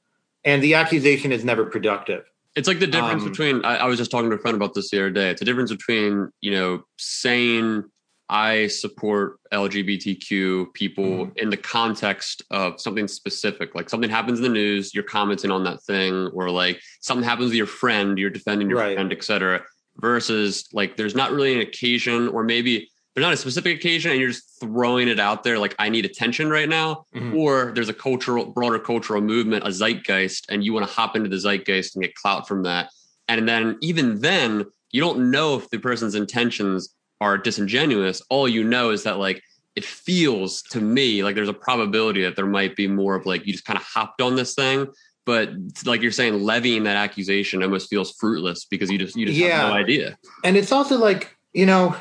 and the accusation is never productive. It's like the difference um, between I, I, was just talking to a friend about this the other day. It's a difference between, you know, saying I support LGBTQ people mm-hmm. in the context of something specific, like something happens in the news, you're commenting on that thing, or like something happens with your friend, you're defending your right. friend, etc. Versus like there's not really an occasion, or maybe there's not a specific occasion, and you're just throwing it out there, like I need attention right now, mm-hmm. or there's a cultural, broader cultural movement, a zeitgeist, and you want to hop into the zeitgeist and get clout from that, and then even then, you don't know if the person's intentions are disingenuous. All you know is that like it feels to me like there's a probability that there might be more of like you just kind of hopped on this thing. But like you're saying, levying that accusation almost feels fruitless because you just you just yeah. have no idea. And it's also like, you know,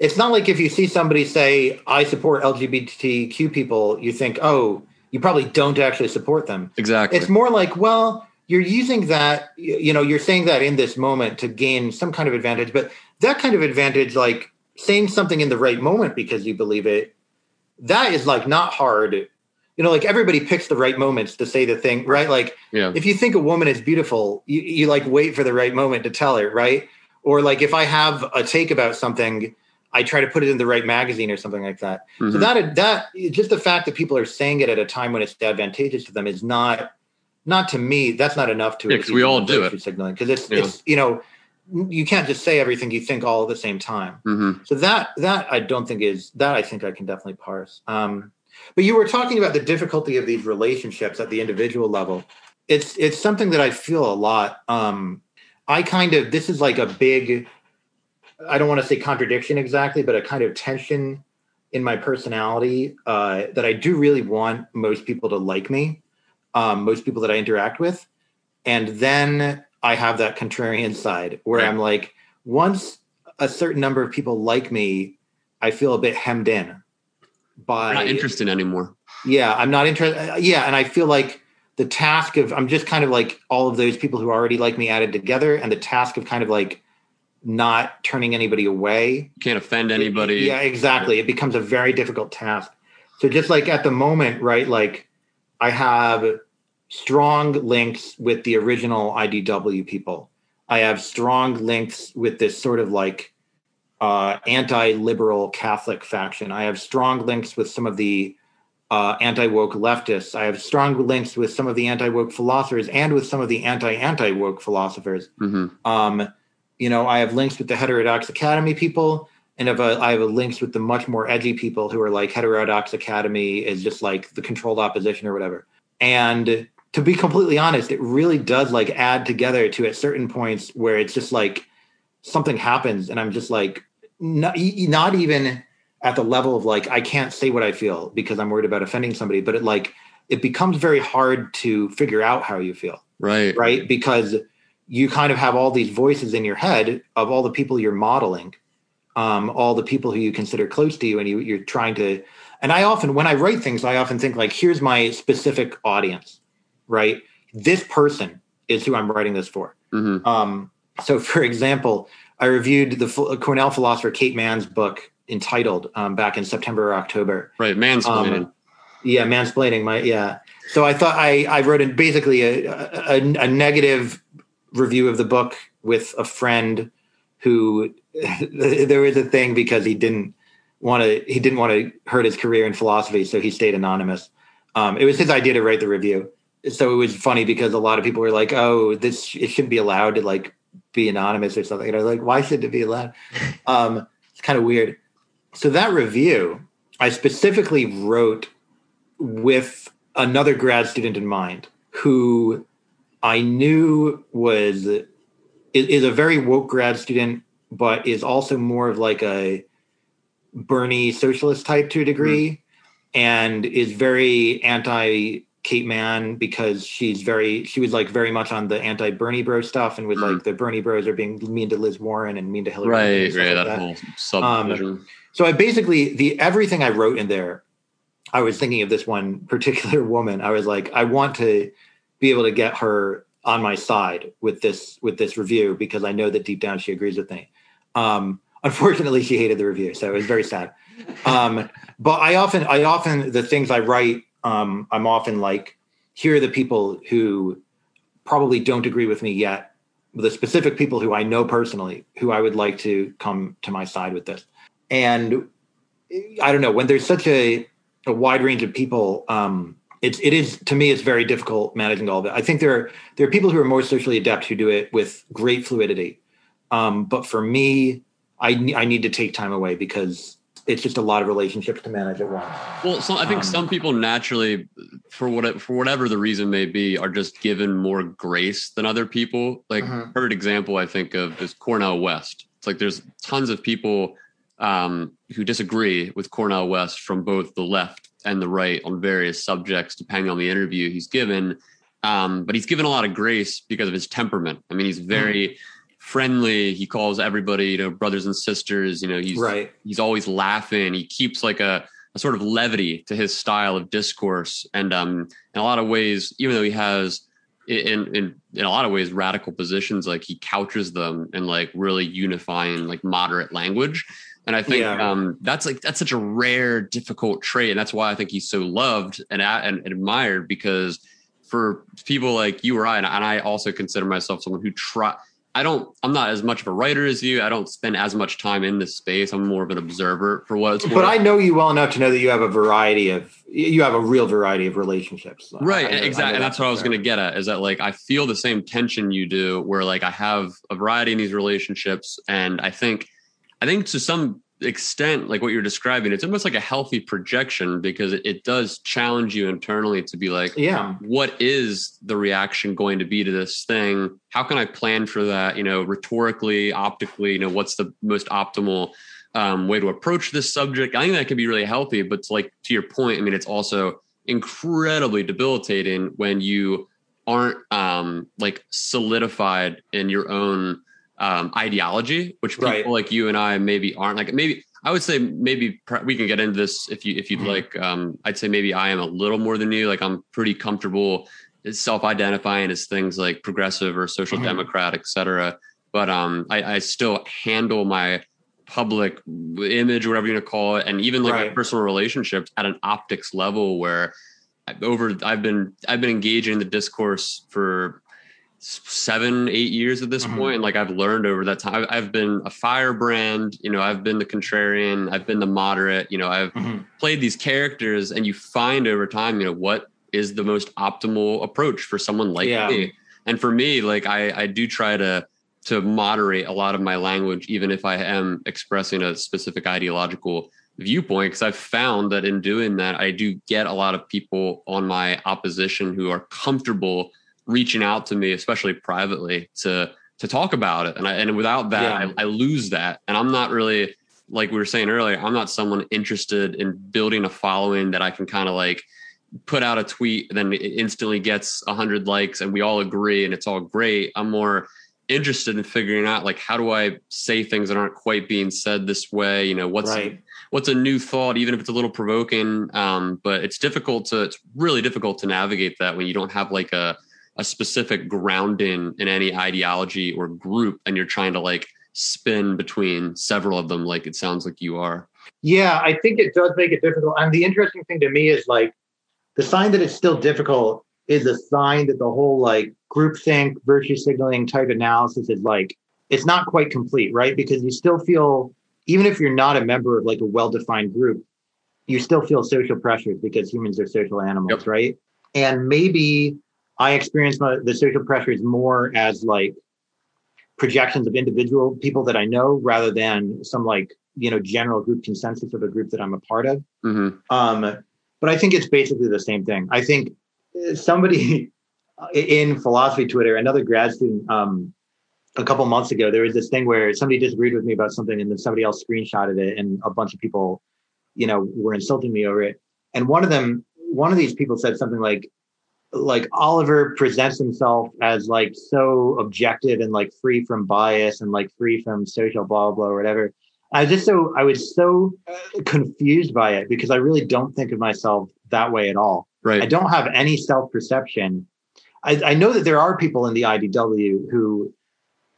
it's not like if you see somebody say, I support LGBTQ people, you think, oh, you probably don't actually support them. Exactly. It's more like, well, you're using that, you know, you're saying that in this moment to gain some kind of advantage, but that kind of advantage, like saying something in the right moment because you believe it, that is like not hard. You know, like everybody picks the right moments to say the thing, right? Like yeah. if you think a woman is beautiful, you, you like wait for the right moment to tell her, right? Or like if I have a take about something, I try to put it in the right magazine or something like that. Mm-hmm. So that that just the fact that people are saying it at a time when it's advantageous to them is not not to me. That's not enough to. Yeah, we all do it. Signaling because it's yeah. it's you know you can't just say everything you think all at the same time. Mm-hmm. So that that I don't think is that I think I can definitely parse. Um, but you were talking about the difficulty of these relationships at the individual level. It's it's something that I feel a lot. Um, I kind of this is like a big. I don't want to say contradiction exactly, but a kind of tension in my personality uh, that I do really want most people to like me, um, most people that I interact with, and then I have that contrarian side where right. I'm like, once a certain number of people like me, I feel a bit hemmed in by not interested anymore. Yeah, I'm not interested. Yeah, and I feel like the task of I'm just kind of like all of those people who already like me added together, and the task of kind of like not turning anybody away. can't offend anybody. It, yeah, exactly. It becomes a very difficult task. So just like at the moment, right? Like I have strong links with the original IDW people. I have strong links with this sort of like uh, anti-liberal Catholic faction. I have strong links with some of the uh, anti-woke leftists. I have strong links with some of the anti-woke philosophers and with some of the anti-anti-woke philosophers. Mm-hmm. Um, you know, I have links with the heterodox academy people, and have a, I have a links with the much more edgy people who are like heterodox academy is just like the controlled opposition or whatever. And to be completely honest, it really does like add together to at certain points where it's just like something happens and I'm just like not, not even at the level of like I can't say what I feel because I'm worried about offending somebody, but it like it becomes very hard to figure out how you feel. Right. Right? Because you kind of have all these voices in your head of all the people you're modeling, um, all the people who you consider close to you, and you, you're trying to. And I often, when I write things, I often think like, here's my specific audience right? This person is who I'm writing this for. Mm-hmm. Um, so, for example, I reviewed the Cornell philosopher Kate Manne's book entitled um, back in September or October. Right, mansplaining. Um, yeah, mansplaining. My yeah. So I thought I I wrote in basically a, a, a negative review of the book with a friend who there was a thing because he didn't want to he didn't want to hurt his career in philosophy, so he stayed anonymous. Um, it was his idea to write the review, so it was funny because a lot of people were like, "Oh, this it shouldn't be allowed to like be anonymous or something." And I was like, "Why should it be allowed?" um, it's kind of weird. So that review, I specifically wrote with another grad student in mind who I knew was is, a very woke grad student, but is also more of like a Bernie socialist type to a degree, mm-hmm. and is very anti Kate Manne because she's very she was like very much on the anti Bernie bro stuff and with mm. like the Bernie bros are being mean to Liz Warren and mean to Hillary. Right, right, like that, that, whole subdivision. Um, so I basically the everything I wrote in there, I was thinking of this one particular woman. I was like, I want to be able to get her on my side with this with this review because I know that deep down she agrees with me. Um, unfortunately, she hated the review, so it was very sad. Um, but I often I often the things I write um, I'm often like, here are the people who probably don't agree with me yet. The specific people who I know personally, who I would like to come to my side with this, and I don't know when there's such a a wide range of people. Um, it's it is to me it's very difficult managing all of it. I think there are there are people who are more socially adept who do it with great fluidity, um, but for me, I I need to take time away because it's just a lot of relationships to manage at once. Well, so I think um, some people naturally, for what for whatever the reason may be, are just given more grace than other people. Like uh-huh. perfect example I think of is Cornel West. It's like there's tons of people um, who disagree with Cornel West from both the left and the right on various subjects, depending on the interview he's given. Um, but he's given a lot of grace because of his temperament. I mean, he's very mm. friendly. He calls everybody, you know, brothers and sisters. You know, he's right. He's always laughing. He keeps like a, a sort of levity to his style of discourse, and um, in a lot of ways, even though he has in in in a lot of ways radical positions, like he couches them in like really unifying, like moderate language. And I think yeah. um, that's like that's such a rare, difficult trait, and that's why I think he's so loved and, and, and admired because for people like you or I, and, and I also consider myself someone who try. I don't. I'm not as much of a writer as you. I don't spend as much time in this space. I'm more of an observer for what it's But I know you well enough to know that you have a variety of. You have a real variety of relationships. Right. I, exactly. and that's what I was going to get at. Is that like I feel the same tension you do, where like I have a variety in these relationships, and I think I think to some extent, like what you're describing, it's almost like a healthy projection because it, it, does challenge you internally to be like, yeah, what is the reaction going to be to this thing? How can I plan for that? You know, rhetorically, optically, you know, what's the most optimal um, way to approach this subject? I think that can be really healthy, but to like to your point, I mean, it's also incredibly debilitating when you aren't um, like solidified in your own um, ideology, which people right. like you and I maybe aren't. Like maybe I would say maybe we can get into this if you if you'd mm-hmm. like. Um, I'd say maybe I am a little more than you. Like I'm pretty comfortable self-identifying as things like progressive or social mm-hmm. democrat, et cetera. But um, I, I still handle my public image, whatever you want to call it, and even like right. my personal relationships at an optics level where over I've been I've been engaging in the discourse for seven, eight years at this mm-hmm. point. Like I've learned over that time, I've been a firebrand, you know, I've been the contrarian, I've been the moderate, you know, I've mm-hmm. played these characters and you find over time, you know, what is the most optimal approach for someone like yeah. me. And for me, like I, I do try to, to moderate a lot of my language, even if I am expressing a specific ideological viewpoint, because I've found that in doing that, I do get a lot of people on my opposition who are comfortable reaching out to me, especially privately, to to talk about it. And I, and without that, yeah. I, I lose that. And I'm not really like we were saying earlier. I'm not someone interested in building a following that I can kind of like put out a tweet, then it instantly gets a hundred likes, and we all agree, and it's all great. I'm more interested in figuring out like how do I say things that aren't quite being said this way. You know, what's right. what's a new thought, even if it's a little provoking. Um, but it's difficult to it's really difficult to navigate that when you don't have like a a specific grounding in any ideology or group and you're trying to like spin between several of them like it sounds like you are. Yeah i think it does make it difficult and the interesting thing to me is like the sign that it's still difficult is a sign that the whole like groupthink virtue signaling type analysis is like it's not quite complete right? Because you still feel even if you're not a member of like a well-defined group you still feel social pressures because humans are social animals yep. right? And maybe I experience my, the social pressures more as like projections of individual people that I know rather than some like, you know, general group consensus of a group that I'm a part of. Mm-hmm. Um, but I think it's basically the same thing. I think somebody in philosophy Twitter, another grad student, um, a couple months ago, there was this thing where somebody disagreed with me about something and then somebody else screenshotted it and a bunch of people, you know, were insulting me over it. And one of them, one of these people said something like, like Oliver presents himself as like so objective and like free from bias and like free from social blah blah or whatever. I was just so I was so uh, confused by it because I really don't think of myself that way at all. Right. I don't have any self perception. I, I know that there are people in the IDW who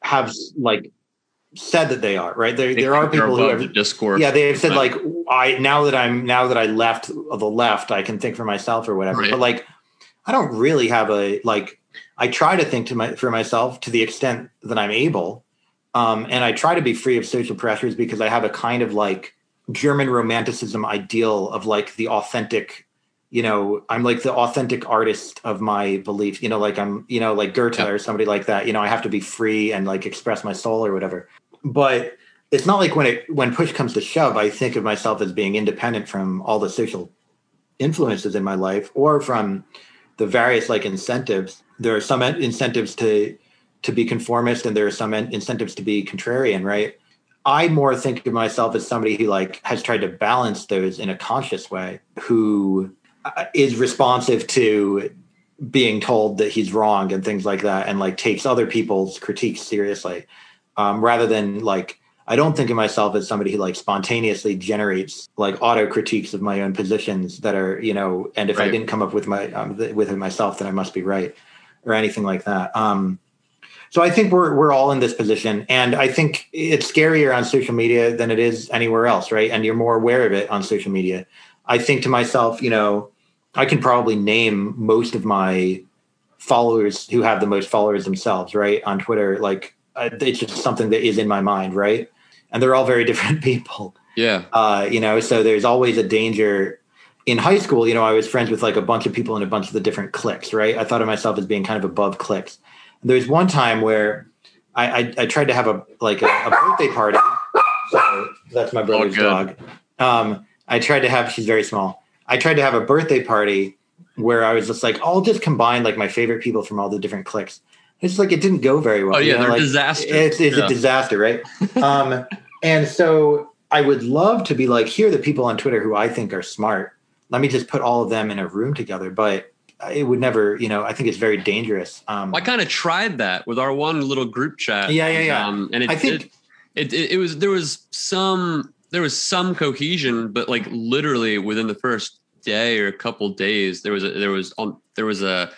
have like said that they are right. There there are people who have discourse. Yeah, they have said like I now that I'm now that I left the left, I can think for myself or whatever. Right. But like I don't really have a like I try to think to my for myself to the extent that I'm able, um, and I try to be free of social pressures because I have a kind of like German romanticism ideal of like the authentic you know, I'm like the authentic artist of my belief, you know, like I'm, you know, like Goethe yeah. or somebody like that, you know, I have to be free and like express my soul or whatever. But it's not like when it when push comes to shove, I think of myself as being independent from all the social influences in my life or from the various like incentives. There are some incentives to to be conformist and there are some incentives to be contrarian, right? I more think of myself as somebody who like has tried to balance those in a conscious way, who uh, responsive to being told that he's wrong and things like that and like takes other people's critiques seriously um, rather than like i don't think of myself as somebody who like spontaneously generates like auto critiques of my own positions that are you know and if right. i didn't come up with my um, with it myself then i must be right or anything like that um, so i think we're we're all in this position and i think it's scarier on social media than it is anywhere else right and you're more aware of it on social media i think to myself you know I can probably name most of my followers who have the most followers themselves, right? On Twitter, like uh, it's just something that is in my mind, right? And they're all very different people. Yeah. Uh, you know, so there's always a danger. In high school, you know, I was friends with like a bunch of people in a bunch of the different cliques, right? I thought of myself as being kind of above cliques. There was one time where I, I, I tried to have a like a, a birthday party. So that's my brother's oh, dog. Um, I tried to have. She's very small. I tried to have a birthday party where I was just like, I'll just combine like my favorite people from all the different cliques. It's like it didn't go very well. Oh yeah, you know, they're like, disaster. It's, it's yeah. a disaster, right? um, and so I would love to be like, here are the people on Twitter who I think are smart. Let me just put all of them in a room together. But it would never, you know, I think it's very dangerous. Um, I kind of tried that with our one little group chat. Yeah, yeah, yeah. Um, and it, I think it, it, it was there was some there was some cohesion, but like literally within the first day or a couple days, there was a, there was um, there was a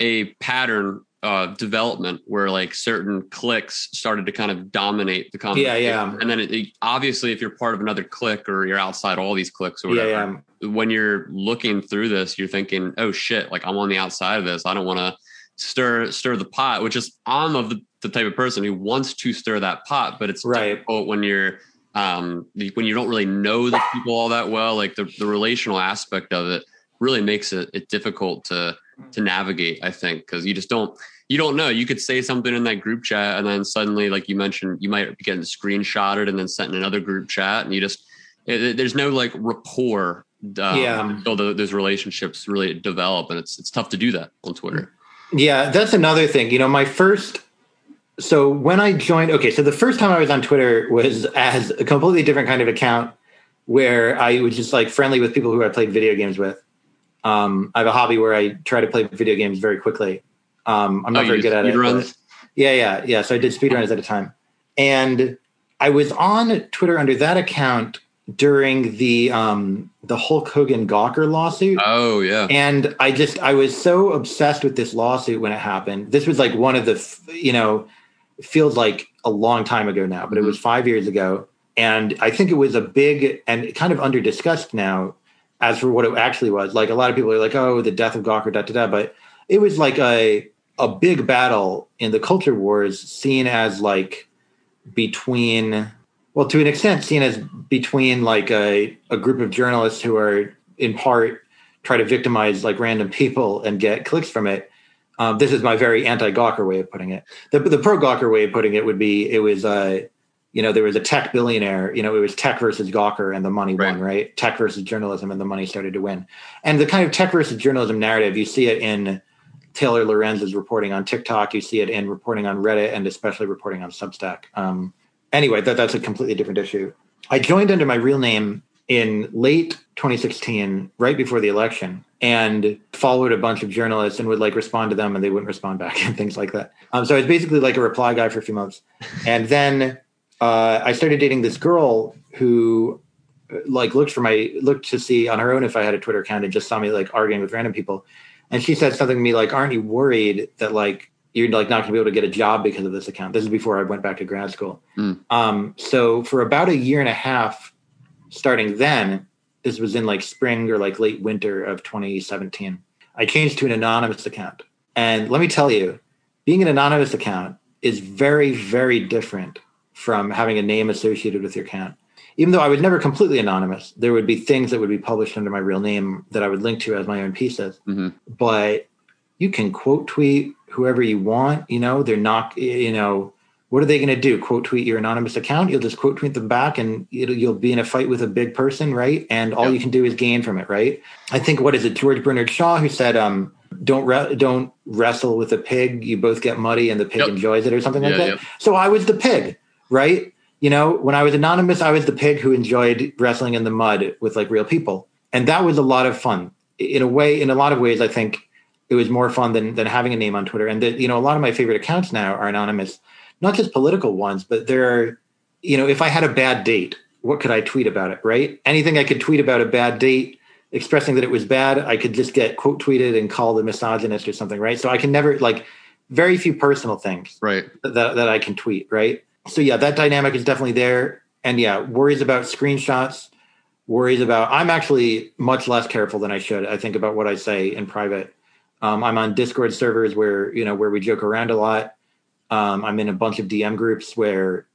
a pattern of development where like certain cliques started to kind of dominate the conversation. Yeah, yeah. And then it, it, obviously, if you're part of another clique or you're outside all these cliques or whatever, yeah, yeah. when you're looking through this, you're thinking, "Oh shit! Like I'm on the outside of this. I don't want to." stir stir the pot which is i'm of the, the type of person who wants to stir that pot but it's right difficult when you're um, when you don't really know the people all that well, like the, the relational aspect of it really makes it, it difficult to to navigate. I think because you just don't you don't know. You could say something in that group chat, and then suddenly, like you mentioned, you might be getting screenshotted and then sent in another group chat, and you just it, there's no like rapport um, yeah. until the, those relationships really develop, and it's it's tough to do that on Twitter. Yeah, that's another thing. You know, my first so when I joined, okay, so the first time I was on Twitter was as a completely different kind of account where I was just like friendly with people who I played video games with. Um, I have a hobby where I try to play video games very quickly. Um, I'm not oh, very good at it. Runs? Yeah, yeah, yeah. So I did speedruns at a time, and I was on Twitter under that account during the um, the Hulk Hogan Gawker lawsuit. Oh yeah, and I just I was so obsessed with this lawsuit when it happened. This was like one of the you know feels like a long time ago now, but mm-hmm. it was five years ago. And I think it was a big and kind of under discussed now as for what it actually was. Like a lot of people are like, oh, the death of Gawker, da da da. But it was like a a big battle in the culture wars, seen as like between well, to an extent, seen as between like a, a group of journalists who are in part try to victimize like random people and get clicks from it um, this is my very anti-Gawker way of putting it. The, the pro-Gawker way of putting it would be it was uh, you know there was a tech billionaire you know it was tech versus Gawker and the money right. won right tech versus journalism and the money started to win and the kind of tech versus journalism narrative you see it in Taylor Lorenz's reporting on TikTok you see it in reporting on Reddit and especially reporting on Substack. Um, anyway, that that's a completely different issue. I joined under my real name in late 2016, right before the election, and followed a bunch of journalists and would like respond to them and they wouldn't respond back and things like that. Um, so I was basically like a reply guy for a few months. And then uh, I started dating this girl who like looked for my looked to see on her own if I had a Twitter account and just saw me like arguing with random people. And she said something to me like, "Aren't you worried that like you're like not going to be able to get a job because of this account?" This is before I went back to grad school. Mm. Um, so for about a year and a half, starting then, this was in like spring or like late winter of 2017. I changed to an anonymous account And let me tell you, being an anonymous account is very, very different from having a name associated with your account. Even though I was never completely anonymous, there would be things that would be published under my real name that I would link to as my own pieces. Mm-hmm. But you can quote tweet whoever you want. You know, they're not, you know, what are they going to do? Quote tweet your anonymous account? You'll just quote tweet them back, and you'll be in a fight with a big person, right? And all yep. you can do is gain from it, right? I think what is it, George Bernard Shaw, who said, um, "Don't re- don't wrestle with a pig. You both get muddy, and the pig yep. enjoys it, or something like that." Yep. So I was the pig, right? You know, when I was anonymous, I was the pig who enjoyed wrestling in the mud with like real people, and that was a lot of fun. In a way, in a lot of ways, I think it was more fun than than having a name on Twitter. And that you know, a lot of my favorite accounts now are anonymous not just political ones, but there are, you know, if I had a bad date, what could I tweet about it, right? Anything I could tweet about a bad date, expressing that it was bad, I could just get quote tweeted and called a misogynist or something, right? So I can never like very few personal things right that, that I can tweet, right? So yeah, that dynamic is definitely there. And yeah, worries about screenshots, worries about I'm actually much less careful than I should, I think, about what I say in private. Um, I'm on Discord servers where, you know, where we joke around a lot um, I'm in a bunch of DM groups where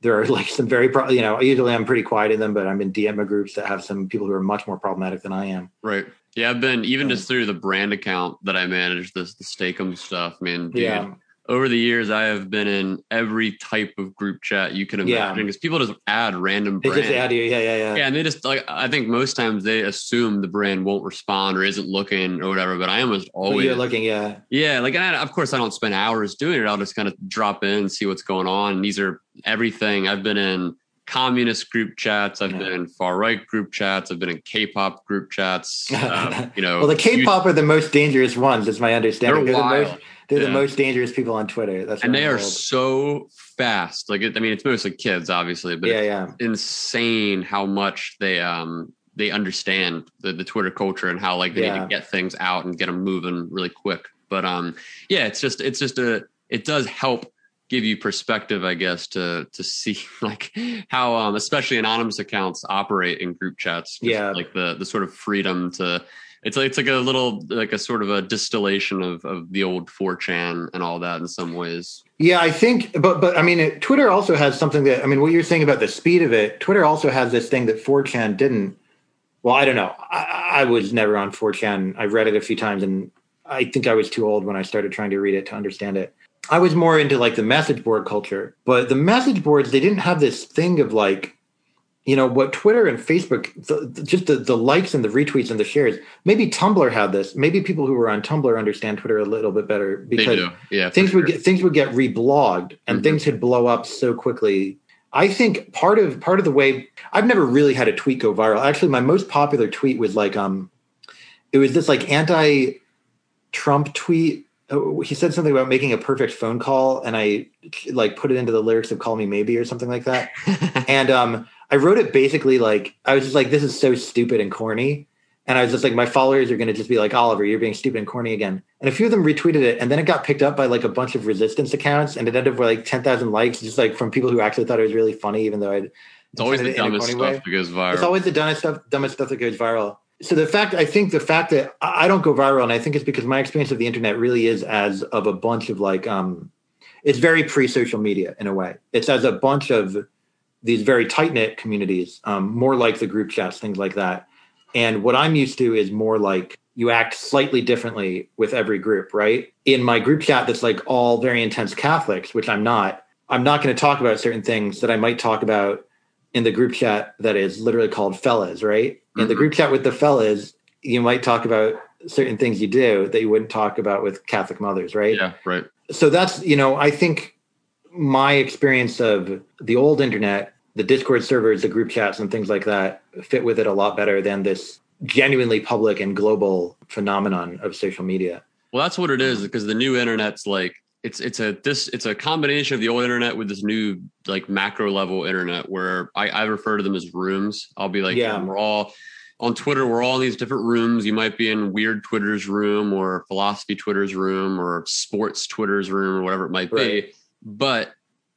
there are like some very, pro- you know, usually I'm pretty quiet in them, but I'm in DM groups that have some people who are much more problematic than I am. Right. Yeah, I've been even just through the brand account that I manage, this the Stakem stuff. Man, dude, yeah over the years, I have been in every type of group chat you can imagine because yeah. people just add random brands. They just add you, yeah, yeah, yeah. Yeah, and they just like I think most times they assume the brand won't respond or isn't looking or whatever. But I almost always you're looking, yeah, yeah. Like, I, of course, I don't spend hours doing it. I'll just kind of drop in and see what's going on. And these are everything I've been in communist group chats. I've yeah. been in far right group chats. I've been in K-pop group chats. Um, you know, well, the K-pop are the most dangerous ones, is my understanding. They're, they're wild. The most, they're yeah. the most dangerous people on Twitter. That's and they are so fast. Like, I mean, it's mostly kids, obviously, but yeah, yeah, insane how much they um they understand the, the Twitter culture and how like they yeah. need to get things out and get them moving really quick. But um, yeah, it's just it's just a it does help give you perspective, I guess, to to see like how um especially anonymous accounts operate in group chats. yeah, like the the sort of freedom to it's like it's like a little like a sort of a distillation of of the old 4chan and all that in some ways. Yeah, I think, but but I mean, it, Twitter also has something that I mean, what you're saying about the speed of it. Twitter also has this thing that 4chan didn't. Well, I don't know. I, I was never on 4chan. I've read it a few times, and I think I was too old when I started trying to read it to understand it. I was more into like the message board culture, but the message boards they didn't have this thing of like you know what Twitter and Facebook, the, just the, the likes and the retweets and the shares. Maybe Tumblr had this. Maybe people who were on Tumblr understand Twitter a little bit better because yeah, things sure. would get things would get reblogged and mm-hmm. things would blow up so quickly. I think part of part of the way I've never really had a tweet go viral. Actually, my most popular tweet was like um, it was this like anti Trump tweet. Oh, he said something about making a perfect phone call, and I like put it into the lyrics of "Call Me Maybe" or something like that. and um, I wrote it basically like I was just like, this is so stupid and corny. And I was just like, my followers are going to just be like, Oliver, you're being stupid and corny again. And a few of them retweeted it. And then it got picked up by like a bunch of resistance accounts. And it ended up with like 10,000 likes, just like from people who actually thought it was really funny, even though I'd. It's always the dumbest stuff way. that goes viral. It's always the dumbest stuff, dumbest stuff that goes viral. So the fact, I think the fact that I don't go viral, and I think it's because my experience of the internet really is as of a bunch of like, um, it's very pre social media in a way. It's as a bunch of these very tight knit communities, um, more like the group chats, things like that. And what I'm used to is more like you act slightly differently with every group, right? In my group chat, that's like all very intense Catholics, which I'm not. I'm not going to talk about certain things that I might talk about in the group chat that is literally called fellas, right? Mm-hmm. In the group chat with the fellas, you might talk about certain things you do that you wouldn't talk about with Catholic mothers, right? Yeah, right. So that's, you know, I think my experience of the old internet the Discord servers, the group chats, and things like that fit with it a lot better than this genuinely public and global phenomenon of social media. Well, that's what it is because the new internet's like it's it's a this it's a combination of the old internet with this new like macro level internet where I, I refer to them as rooms. I'll be like, yeah, we're all on Twitter, we're all in these different rooms. You might be in weird Twitter's room or philosophy Twitter's room or sports Twitter's room or whatever it might right. be. But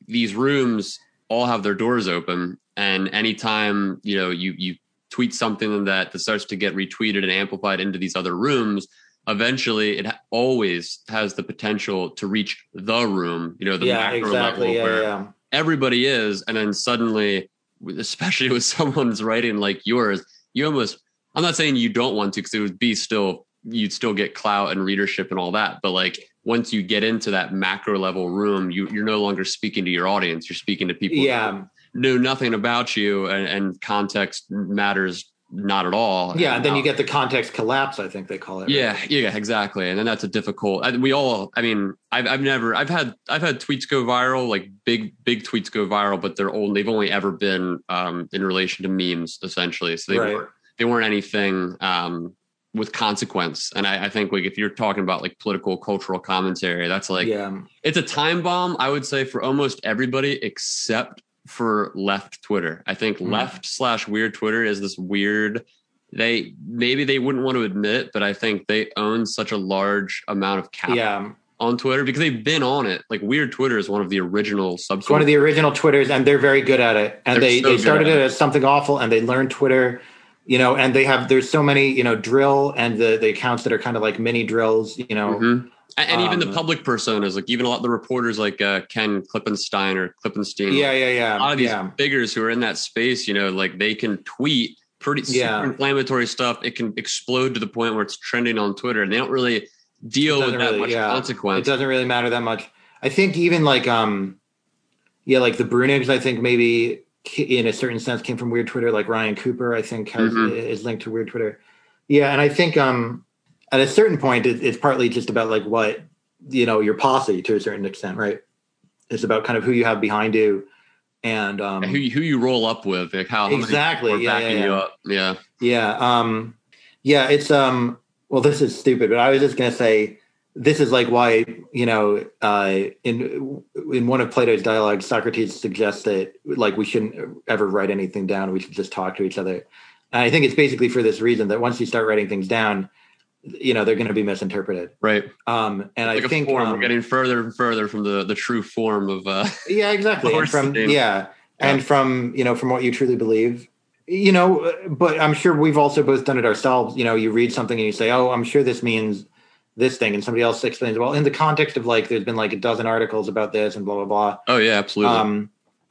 these rooms all have their doors open and anytime you know you you tweet something that, that starts to get retweeted and amplified into these other rooms eventually it always has the potential to reach the room, you know, the yeah, macro exactly. level Yeah, where yeah. everybody is, and then suddenly, especially with someone's writing like yours, you almost. I'm not saying you don't want to, because it would be still you'd still get clout and readership and all that, but like once you get into that macro level room, you you're no longer speaking to your audience. You're speaking to people. Yeah. Know nothing about you, and, and context matters not at all. Yeah, and then you get the context collapse. I think they call it. Yeah, yeah, exactly. And then that's a difficult. I, we all. I mean, I've I've never. I've had I've had tweets go viral, like big big tweets go viral, but they're only they've only ever been um, in relation to memes, essentially. So they Right. weren't they weren't anything um, with consequence. And I, I think like if you're talking about like political cultural commentary, that's like yeah, it's a time bomb. I would say for almost everybody except for left Twitter. I think Mm. left slash weird Twitter is this weird. They maybe they wouldn't want to admit but I think they own such a large amount of capital yeah. on Twitter because they've been on it. Like weird Twitter is one of the original subs. One of the original Twitters, and they're very good at it. And They're they so they started it as Something Awful, and they learned Twitter. You know, and they have there's so many you know dril and the the accounts that are kind of like mini drils. You know, Mhm. And, even the Um, public personas, like even a lot of the reporters, like uh, Ken Klippenstein or Klippenstein, yeah, yeah, yeah. a lot of these yeah. figures who are in that space, you know, like they can tweet pretty super Yeah. inflammatory stuff. It can explode to the point where it's trending on Twitter, and they don't really deal with that really- much yeah. It doesn't really matter that much. I think even like um, yeah, like the Bruenigs, I think maybe in a certain sense came from weird Twitter. Like Ryan Cooper, I think has Mhm. is linked to weird Twitter. Yeah, and I think um, at a certain point, it, it's partly just about like what you know your posse to a certain extent, right? It's about kind of who you have behind you, and um, who you- who you roll up with, like how, how Exactly, are yeah, backing yeah, you yeah. up. Yeah, Yeah. Um, yeah, it's um well this is stupid, but I was just gonna say this is like why, you know, uh in in one of Plato's dialogues, Socrates suggests that like we shouldn't ever write anything down, we should just talk to each other. And I think it's basically for this reason that once you start writing things down, you know, they're gonna be misinterpreted. right. Um and Like I think form, um, we're getting further and further from the the true form of. uh yeah exactly and from thing. yeah and from you know from what you truly believe you know but i'm sure we've also both done it ourselves you know you read something and you say oh i'm sure this means this thing and somebody else explains well in the context of like there's been like a dozen articles about this and blah blah blah Oh yeah, absolutely. um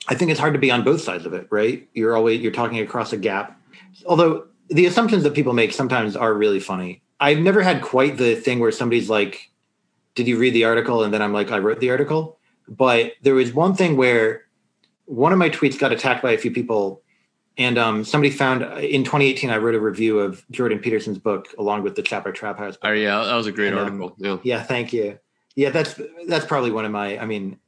i think it's hard to be on both sides of it right you're always you're talking across a gap although the assumptions that people make sometimes are really funny i've never had quite the thing where somebody's like did you read the article and then i'm like i wrote the article but there was one thing where one of my tweets got attacked by a few people and um, somebody found in 2018 i wrote a review of jordan peterson's book along with the Chapo Trap House oh yeah, that was a great and, um, article. Yeah. yeah thank you yeah that's that's probably one of my i mean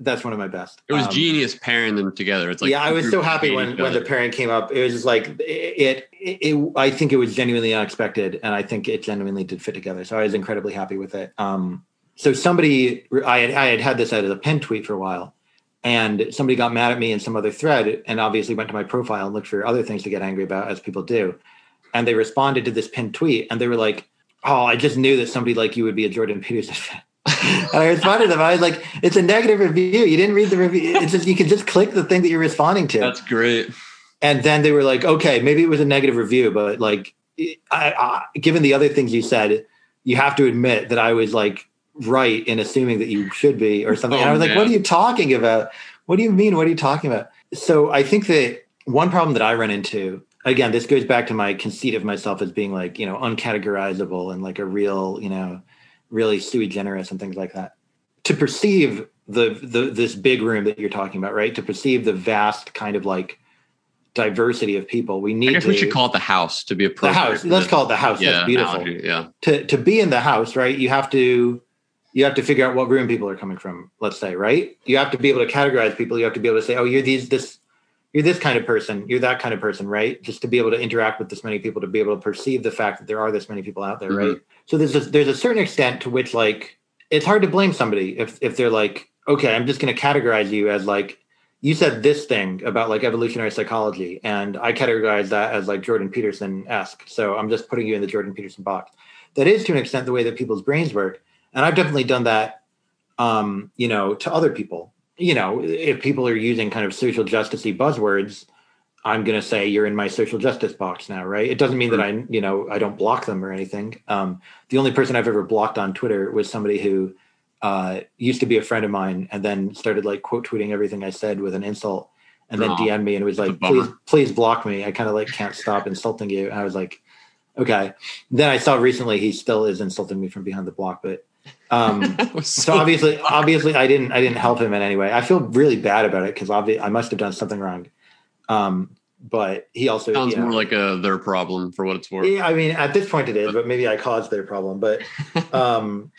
that's one of my best It was Um, genius pairing them together. It's like yeah, I was so happy when when the pairing came up. It was just like it, it, it. I think it was genuinely unexpected, and I think it genuinely did fit together. So I was incredibly happy with it. Um, so somebody, I had I had had this as a pin tweet for a while, and somebody got mad at me in some other thread, and obviously went to my profile and looked for other things to get angry about, as people do, and they responded to this pinned tweet, and they were like, "Oh, I just knew that somebody like you would be a Jordan Peterson fan." And I responded to them. I was like, "It's a negative review. You didn't read the review. It's just you can just click the thing that you're responding to." That's great. and then they were like, "Okay, maybe it was a negative review, but like, I, I, given the other things you said, you have to admit that I was like right in assuming that you should be or something." Oh, and I oh, was like, "What are you talking about? What do you mean? What are you talking about?" So I think that one problem that I run into. Again, this goes back to my conceit of myself as being like, you know, uncategorizable and like a real, you know, really sui generis and things like that. To perceive the, the this big room that you're talking about, right? To perceive the vast kind of like diversity of people, we need I guess to, we should call it the house to be the house. Let's call it the house. yeah, That's beautiful. analogy, Yeah. To to be in the house, right? You have to you have to figure out what room people are coming from. Let's say, right? You have to be able to categorize people. You have to be able to say, oh, you're these this. You're this kind of person. You're that kind of person, right? Just to be able to interact with this many people, to be able to perceive the fact that there are this many people out there, Mhm. right? So there's a, there's a certain extent to which like it's hard to blame somebody if if they're like, okay, I'm just going to categorize you as like you said this thing about like evolutionary psychology, and I categorize that as like Jordan Peterson esque. So I'm just putting you in the Jordan Peterson box. That is to an extent the way that people's brains work, and I've definitely done that. Um, you know, to other people. You know, if people are using kind of social justicey buzzwords, I'm going to say you're in my social justice box now, right? It doesn't mean that I, you know, I don't block them or anything. Um, the only person I've ever blocked on Twitter was somebody who uh, used to be a friend of mine and then started like quote tweeting everything I said with an insult and then DM me and was like, please, please block me. I kind of like can't stop insulting you. And I was like, okay. Then I saw recently he still is insulting me from behind the block, but um, so, so, obviously, obviously I didn't, I didn't help him in any way. I feel really bad about it because obviously I must have done something wrong. Um, but he also sounds know, more like a their problem for what it's worth. Yeah, I mean, at this point it is, but maybe I caused their problem. But um,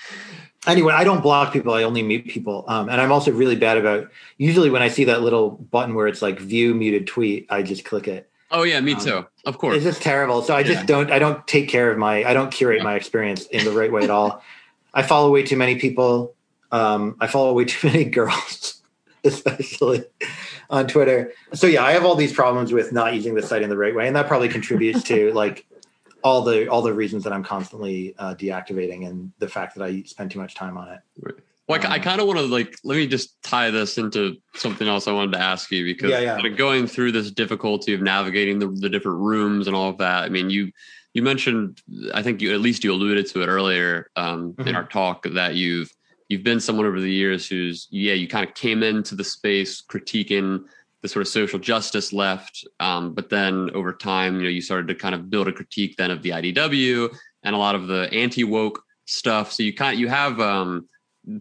anyway, I don't block people. I only mute people. Um, and I'm also really bad about usually when I see that little button where it's like view muted tweet, I just click it. Oh yeah, me um, too. Of course. It's just terrible. So I just yeah. don't I don't take care of my I don't curate my experience in the right way at all. I follow way too many people. Um, I follow way too many girls, especially on Twitter. So yeah, I have all these problems with not using the site in the right way, and that probably contributes to like all the all the reasons that I'm constantly uh, deactivating and the fact that I spend too much time on it. Well, I, I kind of want to like let me just tie this into something else I wanted to ask you because yeah, yeah. going through this difficulty of navigating the, the different rooms and all of that. I mean, you you mentioned I think you at least you alluded to it earlier um, mm-hmm. in our talk that you've you've been someone over the years who's yeah you kind of came into the space critiquing the sort of social justice left um, but then over time you know you started to kind of build a critique then of the idw and a lot of the anti-woke stuff. So you kind of, you have um,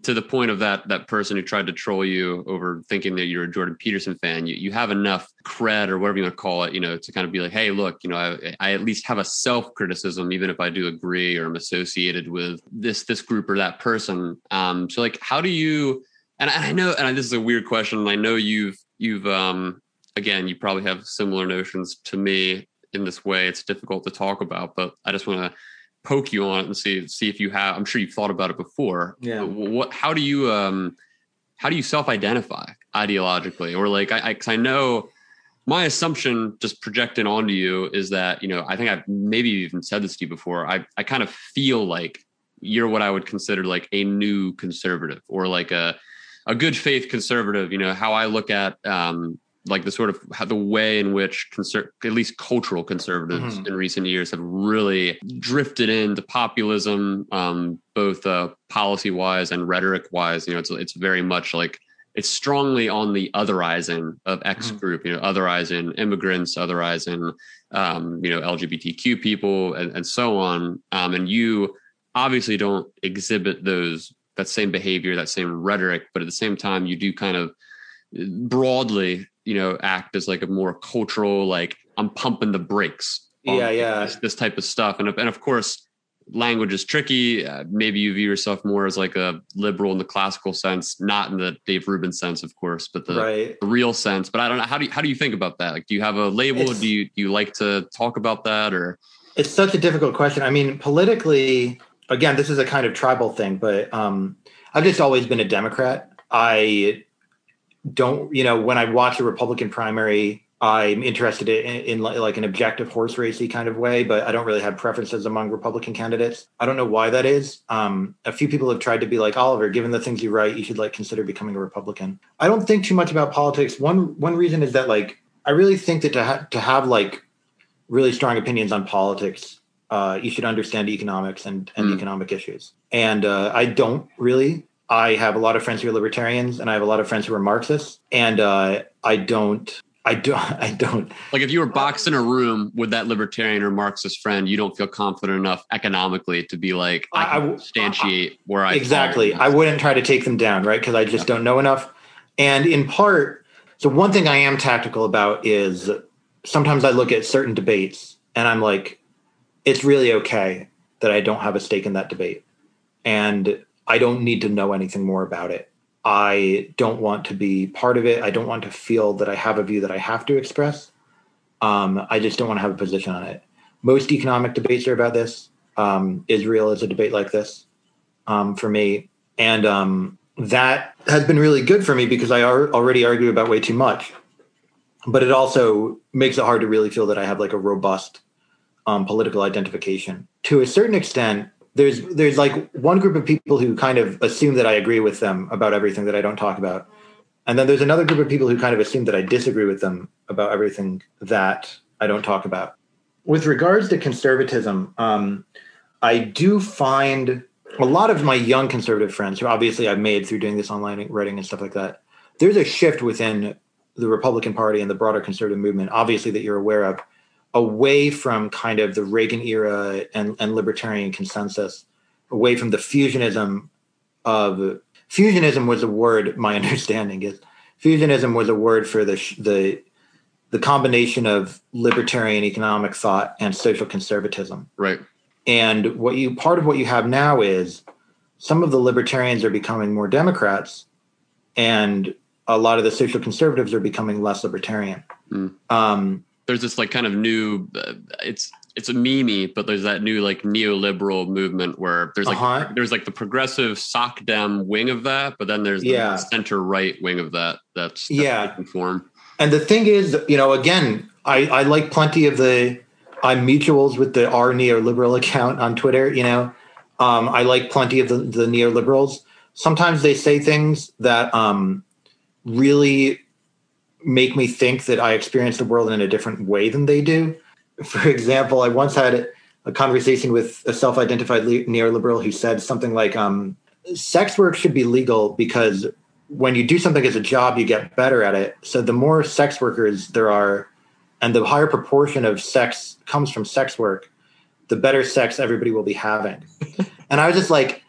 to the point of that that person who tried to troll you over thinking that you're a Jordan Peterson fan, you, you have enough cred or whatever you want to call it, you know, to kind of be like, hey, look, you know, I, I at least have a self criticism, even if I do agree or I'm associated with this this group or that person. Um, so like, how do you? And I know, and this is a weird question. I know you've you've um, again, you probably have similar notions to me in this way. It's difficult to talk about, but I just want to poke you on it and see see if you have. I'm sure you've thought about it before. Yeah. What? How do you um, how do you self-identify ideologically, or like I, I, I know my assumption just projecting onto you is that you know I think I've maybe even said this to you before. I I kind of feel like you're what I would consider like a new conservative or like a a good faith conservative. You know how I look at um, like the sort of how the way in which conser- at least cultural conservatives mm-hmm. in recent years have really drifted into populism, um, both uh, policy wise and rhetoric wise. You know, it's it's very much like it's strongly on the otherizing of X mm-hmm. group. You know, otherizing immigrants, otherizing um, you know LGBTQ people, and, and so on. Um, and you obviously don't exhibit those that same behavior, that same rhetoric, but at the same time, you do kind of broadly you know act as like a more cultural like i'm pumping the brakes yeah yeah. this, this, type of stuff. And, and of course language is tricky. Uh, maybe you view yourself more as like a liberal in the classical sense not in the dave rubin sense of course but the, right. the real sense. But i don't know how do you how do you think about that? Like do you have a label? It's, do you do you like to talk about that or? It's such a difficult question. I mean politically again this is a kind of tribal thing but um i've just always been a democrat. I don't you know when I watch a Republican primary, I'm interested in, in, like an objective horse racy kind of way, but I don't really have preferences among Republican candidates. I don't know why that is. Um, a few people have tried to be like Oliver, given the things you write, you should like consider becoming a Republican. I don't think too much about politics. One one reason is that like I really think that to ha- to have like really strong opinions on politics, uh, you should understand economics and, and mm. economic issues. And uh, I don't really. I have a lot of friends who are libertarians, and I have a lot of friends who are Marxists, and uh, I don't. I don't. I don't. Like, if you were boxed in a room with that libertarian or Marxist friend, you don't feel confident enough economically to be like, I I, substantiate where I exactly. I wouldn't try to take them down, right? Because I just yeah. don't know enough. And in part, so one thing I am tactical about is sometimes I look at certain debates and I'm like, it's really okay that I don't have a stake in that debate. And I don't need to know anything more about it. I don't want to be part of it. I don't want to feel that I have a view that I have to express. Um, I just don't want to have a position on it. Most economic debates are about this. Um, Israel is a debate like this um, for me. And um, that has been really good for me because I ar- already argue about way too much. But it also makes it hard to really feel that I have like a robust um, political identification. To a certain extent, there's there's like one group of people who kind of assume that I agree with them about everything that I don't talk about, And then there's another group of people who kind of assume that I disagree with them about everything that I don't talk about. With regards to conservatism, um, I do find a lot of my young conservative friends, who obviously I've made through doing this online writing and stuff like that, there's a shift within the Republican Party and the broader conservative movement, obviously, that you're aware of, away from kind of the Reagan era and, and libertarian consensus, away from the fusionism of fusionism was a word. My understanding is fusionism was a word for the the the combination of libertarian economic thought and social conservatism. Right. And what you part of what you have now is some of the libertarians are becoming more Democrats, and a lot of the social conservatives are becoming less libertarian. Mm. Um, there's this like kind of new, uh, it's it's a meme, but there's that new like neoliberal movement where there's like uh-huh. there's like the progressive sock dem wing of that, but then there's the yeah. center right wing of that. That's, that's yeah form. And the thing is, you know, again, I I like plenty of the I'm mutuals with the R neoliberal account on Twitter. You know, um, I like plenty of the, the neoliberals. Sometimes they say things that um, really make me think that I experience the world in a different way than they do. For example, I once had a conversation with a self-identified neoliberal who said something like, um, "Sex work should be legal because when you do something as a job, you get better at it. So the more sex workers there are, and the higher proportion of sex comes from sex work, the better sex everybody will be having." and I was just like,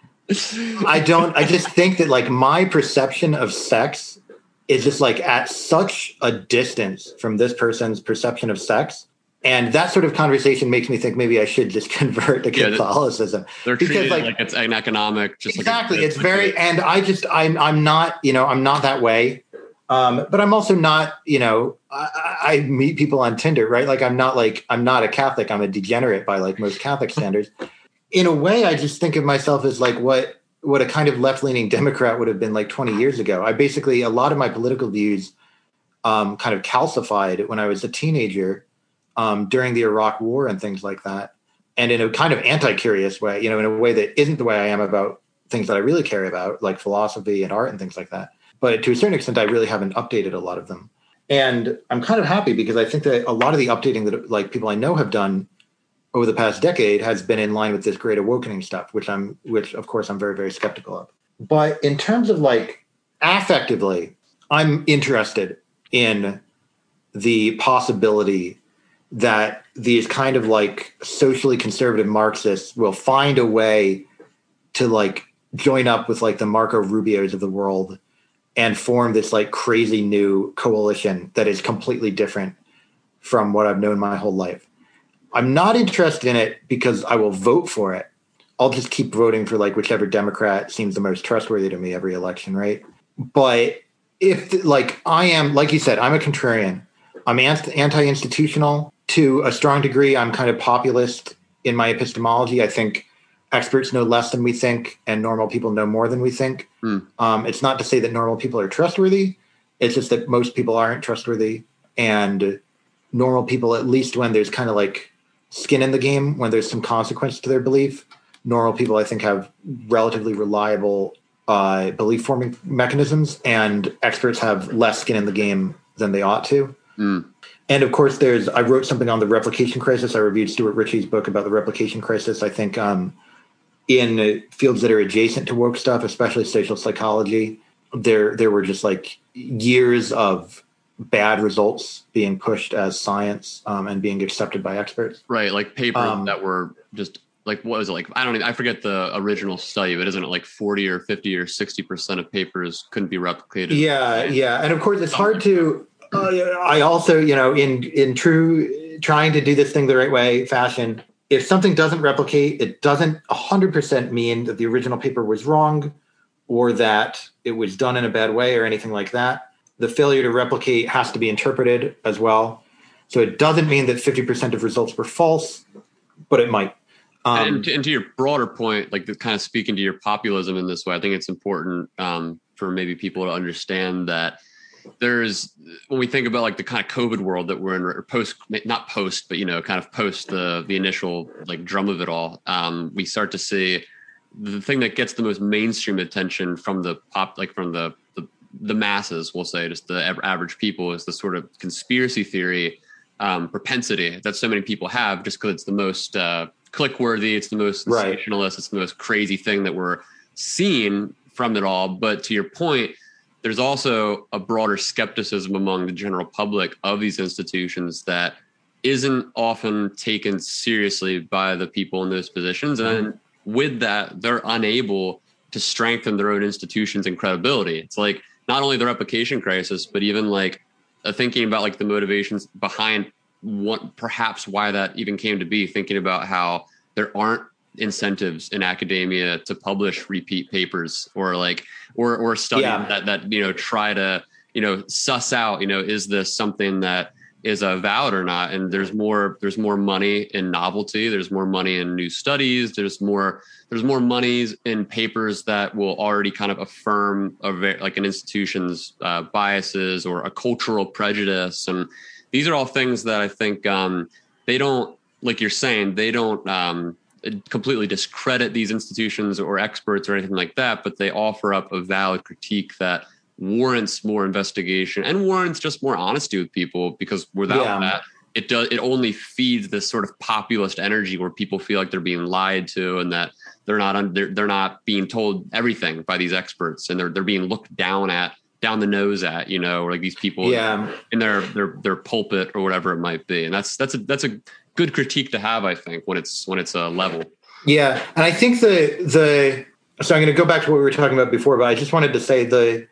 I don't. I just think that like my perception of sex is just like at such a distance from this person's perception of sex. And that sort of conversation makes me think maybe I should just convert to Catholicism. Yeah, they're because like, like, it's an economic, just exactly. Like a, it's, very, and I just I'm I'm not you know I'm not that way. Um, but I'm also not, you know, I, I, meet people on Tinder, right? Like I'm not like I'm not a Catholic. I'm a degenerate by like most Catholic standards. In a way, I just think of myself as like what what a kind of left leaning Democrat would have been like 20 years ago. I basically, a lot of my political views um, kind of calcified when I was a teenager um, during the Iraq war and things like that. And in a kind of anti curious way, you know, in a way that isn't the way I am about things that I really care about, like philosophy and art and things like that. But to a certain extent, I really haven't updated a lot of them. And I'm kind of happy because I think that a lot of the updating that like people I know have done over the past decade has been in line with this great awakening stuff, which I'm, which of course I'm very, very skeptical of. But in terms of like affectively, I'm interested in the possibility that these kind of like socially conservative Marxists will find a way to like join up with like the Marco Rubios of the world and form this like crazy new coalition that is completely different from what I've known my whole life. I'm not interested in it because I will vote for it. I'll just keep voting for like whichever Democrat seems the most trustworthy to me every election, right? But if like I am, like you said, I'm a contrarian. I'm anti-institutional to a strong degree. I'm kind of populist in my epistemology. I think experts know less than we think, and normal people know more than we think. Mm. Um, it's not to say that normal people are trustworthy. It's just that most people aren't trustworthy, and normal people, at least when there's kind of like skin in the game when there's some consequence to their belief. Normal people, I think, have relatively reliable uh, belief forming mechanisms, and experts have less skin in the game than they ought to. Mm. And of course, there's I wrote something on the replication crisis. I reviewed Stuart Ritchie's book about the replication crisis. I think um, in fields that are adjacent to woke stuff, especially social psychology, there there were just like years of bad results being pushed as science um, and being accepted by experts. Right, like papers um, that were just like what was it like? I don't even I forget the original study, but isn't it like forty or fifty or sixty percent of papers couldn't be replicated? Yeah, yeah, and of course it's hard to. Uh, I also, you know, in in true trying to do this thing the right way fashion, if something doesn't replicate, it doesn't hundred percent mean that the original paper was wrong or that it was done in a bad way or anything like that the failure to replicate has to be interpreted as well. So it doesn't mean that 50% of results were false, but it might. Um, and, to, and, to, your broader point, like kind of speaking to your populism in this way, I think it's important um, for maybe people to understand that there's when we think about like the kind of COVID world that we're in, or post, not post, but you know, kind of post the the initial like drum of it all. Um, we start to see the thing that gets the most mainstream attention from the pop, like from the the masses, we'll say, just the average people, is the sort of conspiracy theory um, propensity that so many people have, just because it's the most uh, click worthy, it's the most sensationalist, right. it's the most crazy thing that we're seeing from it all. But to your point, there's also a broader skepticism among the general public of these institutions that isn't often taken seriously by the people in those positions. And mm-hmm. with that, they're unable to strengthen their own institutions and credibility. It's like not only the replication crisis, but even like uh, thinking about like the motivations behind what perhaps why that even came to be, thinking about how there aren't incentives in academia to publish repeat papers or like or or study yeah. that that you know try to you know suss out you know is this something that is a valid or not. And there's more there's more money in novelty. There's more money in new studies. There's more there's more monies in papers that will already kind of affirm a like an institution's uh, biases or a cultural prejudice. And these are all things that i think um, they don't like you're saying they don't um, completely discredit these institutions or experts or anything like that but they offer up a valid critique that warrants more investigation and warrants just more honesty with people because without yeah. that it does it only feeds this sort of populist energy where people feel like they're being lied to and that they're not they're, they're not being told everything by these experts and they're they're being looked down at down the nose at you know like these people yeah. in their their their pulpit or whatever it might be and that's that's a that's a good critique to have i think when it's when it's a level yeah and i think the the so i'm going to go back to what we were talking about before but i just wanted to say the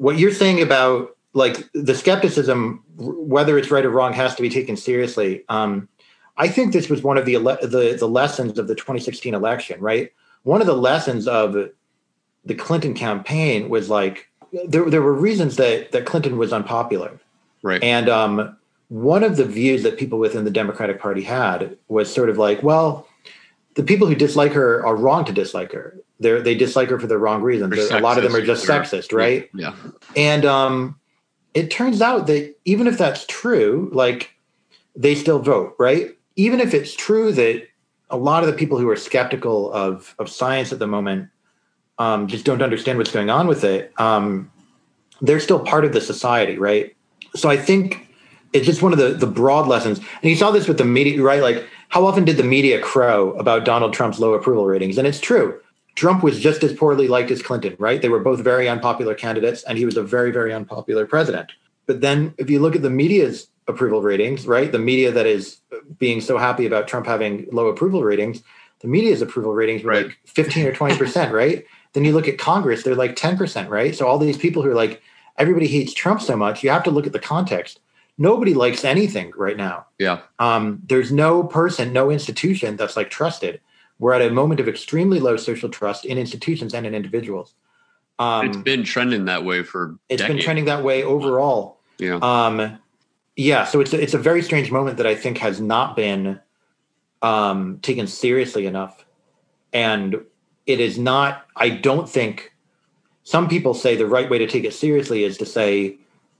what you're saying about like the skepticism, whether it's right or wrong, has to be taken seriously. Um, I think this was one of the, ele- the the lessons of the 2016 election. Right, one of the lessons of the Clinton campaign was like there there were reasons that that Clinton was unpopular. Right, and um, one of the views that people within the Democratic Party had was sort of like, well, the people who dislike her are wrong to dislike her. They they dislike her for the wrong reasons. A lot of them are just sexist, right? Yeah. And um, it turns out that even if that's true, like they still vote, right? Even if it's true that a lot of the people who are skeptical of of science at the moment um, just don't understand what's going on with it. Um, they're still part of the society, right? So I think it's just one of the the broad lessons. And you saw this with the media, right? Like how often did the media crow about Donald Trump's low approval ratings? And it's true. Trump was just as poorly liked as Clinton, right? They were both very unpopular candidates, and he was a very, very unpopular president. But then if you look at the media's approval ratings, right? The media that is being so happy about Trump having low approval ratings, the media's approval ratings were right. like 15 or 20%, right? Then you look at Congress, they're like 10%, right? So all these people who are like, everybody hates Trump so much, you have to look at the context nobody likes anything right now. Yeah. Um, there's no person, no institution that's like trusted. We're at a moment of extremely low social trust in institutions and in individuals. Um, it's been trending that way for. It's decades. been trending that way overall. Yeah. Um, yeah. So it's a, it's a very strange moment that I think has not been um, taken seriously enough, and it is not. I don't think. Some people say the right way to take it seriously is to say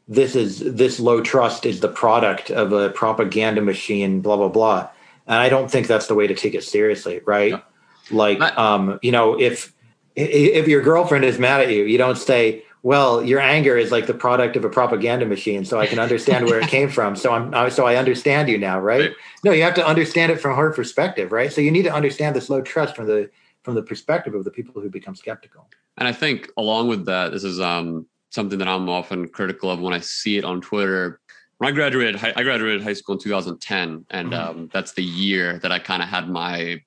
this is this low trust is the product of a propaganda machine blah blah blah and i don't think that's the way to take it seriously right like um you know if if your girlfriend is mad at you you don't say well your anger is like the product of a propaganda machine so i can understand where it came from so i'm so i understand you now right? right no you have to understand it from her perspective right so you need to understand this low trust from the from the perspective of the people who become skeptical and i think along with that this is um something that I'm often critical of when I see it on Twitter. I graduated, I graduated high school in 2010, and mm-hmm. um, that's the year that I kind of had my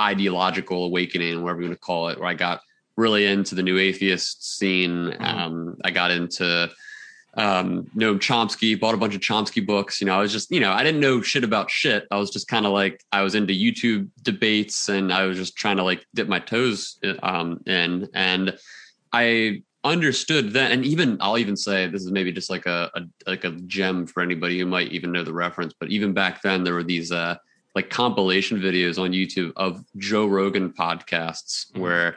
ideological awakening, whatever you want to call it, where I got really into the new atheist scene. Mm-hmm. Um, I got into um, Noam Chomsky, bought a bunch of Chomsky books. You know, I was just, you know, I didn't know shit about shit. I was just kind of like, I was into YouTube debates and I was just trying to like dip my toes um, in. And I understood that and even i'll even say this is maybe just like a, a, like a gem for anybody who might even know the reference but even back then there were these uh like compilation videos on youtube of joe rogan podcasts mm-hmm. where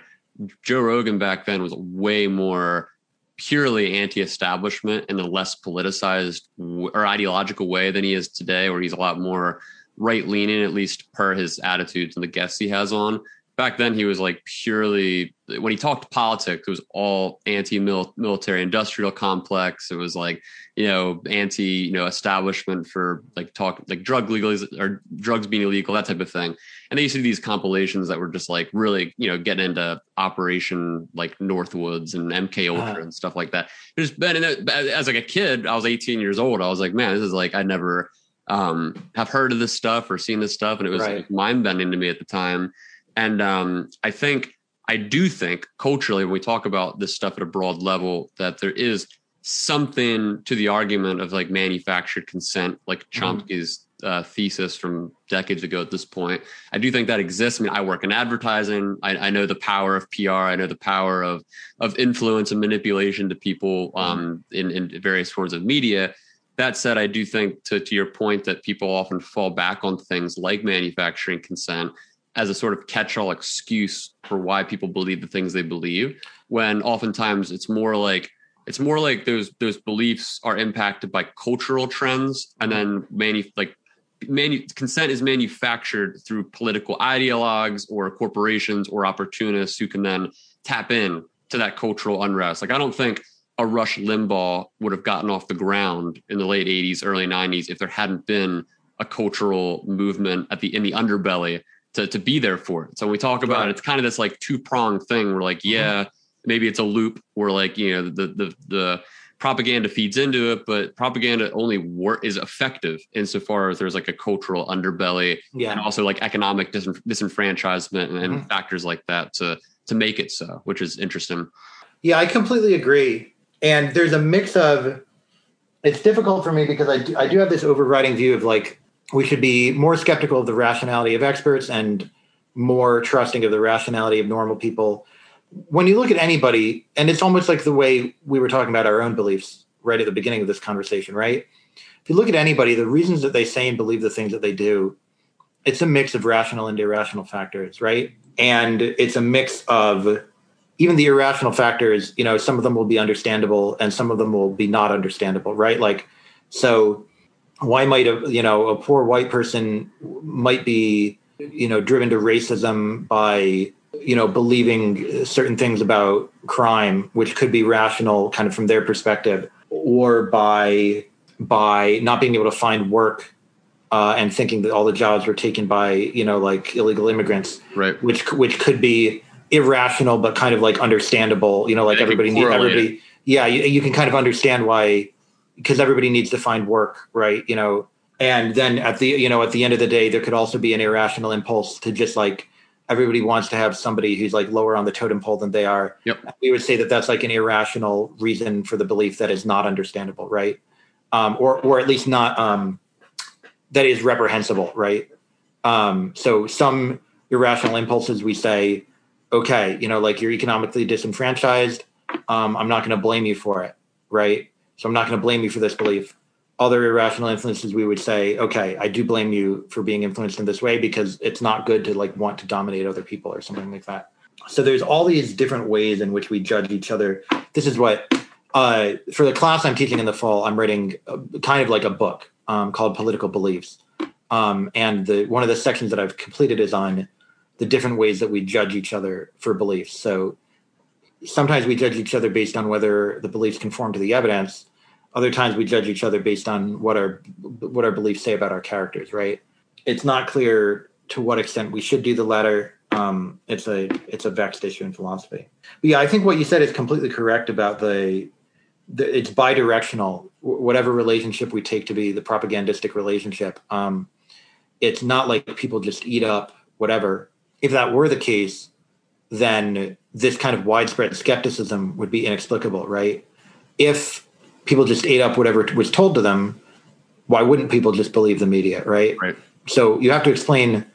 joe rogan back then was way more purely anti-establishment in a less politicized or ideological way than he is today where he's a lot more right leaning at least per his attitudes and the guests he has on back then he was like purely when he talked politics, it was all anti-military industrial complex. It was like you know anti you know establishment for like talk like drug legalization or drugs being illegal that type of thing. And they used to do these compilations that were just like really you know getting into Operation like Northwoods and MK Ultra uh-huh. and stuff like that. Just been as like a kid, I was 18 years old. I was like, man, this is like I never um have heard of this stuff or seen this stuff, and it was right. like mind bending to me at the time and um, I think, I do think culturally, when we talk about this stuff at a broad level, that there is something to the argument of like manufactured consent, like mm-hmm. Chomsky's uh, thesis from decades ago at this point. I do think that exists. I mean, I work in advertising. I, I, know the power of PR. I know the power of of influence and manipulation to people mm-hmm. um, in, in various forms of media. That said, I do think to, to your point that people often fall back on things like manufacturing consent as a sort of catch-all excuse for why people believe the things they believe when oftentimes it's more like it's more like those those beliefs are impacted by cultural trends and then many like consent is manufactured through political ideologues or corporations or opportunists who can then tap in to that cultural unrest. Like i don't think a rush limbaugh would have gotten off the ground in the late 80s early 90s if there hadn't been a cultural movement at the in the underbelly to to be there for it. So when we talk about right. it, it's kind of this like two pronged thing. We're like, mm-hmm. yeah, maybe it's a loop where like you know the the the propaganda feeds into it, but propaganda only work is effective insofar as there's like a cultural underbelly yeah. and also like economic dis- disenfranchisement and, and mm-hmm. factors like that to to make it so, which is interesting. Yeah, I completely agree. And there's a mix of it's difficult for me because I do, I do have this overriding view of like we should be more skeptical of the rationality of experts and more trusting of the rationality of normal people. When you look at anybody, and it's almost like the way we were talking about our own beliefs right at the beginning of this conversation, right? If you look at anybody, the reasons that they say and believe the things that they do, it's a mix of rational and irrational factors, right? And it's a mix of even the irrational factors, you know, some of them will be understandable and some of them will be not understandable, right? Like, so why might a you know a poor white person might be you know driven to racism by you know believing certain things about crime which could be rational kind of from their perspective or by by not being able to find work uh, and thinking that all the jobs were taken by you know like illegal immigrants right. which which could be irrational but kind of like understandable. You know like everybody need, everybody yeah you, you can kind of understand why because everybody needs to find work, right? You know, and then at the you know at the end of the day, there could also be an irrational impulse to just like everybody wants to have somebody who's like lower on the totem pole than they are. Yep. We would say that that's like an irrational reason for the belief that is not understandable, right? Um, or or at least not um, that is reprehensible, right? Um, so some irrational impulses we say, okay, you know, like you're economically disenfranchised. Um, I'm not going to blame you for it, right? So I'm not going to blame you for this belief. Other irrational influences, we would say, okay, I do blame you for being influenced in this way because it's not good to like want to dominate other people or something like that. So there's all these different ways in which we judge each other. This is what uh, for the class I'm teaching in the fall, I'm writing a, kind of like a book um, called Political Beliefs. Um, and the one of the sections that I've completed is on the different ways that we judge each other for beliefs. So sometimes we judge each other based on whether the beliefs conform to the evidence. Other times we judge each other based on what our what our beliefs say about our characters. Right? It's not clear to what extent we should do the latter. Um, it's a it's a vexed issue in philosophy. But yeah, I think what you said is completely correct about the, the it's bidirectional. Whatever relationship we take to be the propagandistic relationship, um, it's not like people just eat up whatever. If that were the case, then this kind of widespread skepticism would be inexplicable, right? If people just ate up whatever was told to them, why wouldn't people just believe the media, right? Right. So you have to explain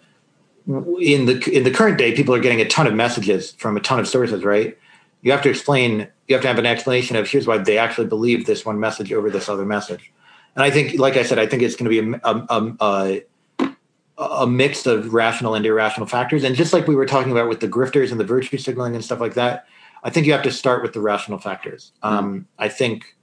in the in the current day, people are getting a ton of messages from a ton of sources, right? You have to explain. You have to have an explanation of here's why they actually believe this one message over this other message. And I think, like I said, I think it's going to be a, a, a, a mix of rational and irrational factors. And just like we were talking about with the grifters and the virtue signaling and stuff like that, I think you have to start with the rational factors. Mm. Um, I think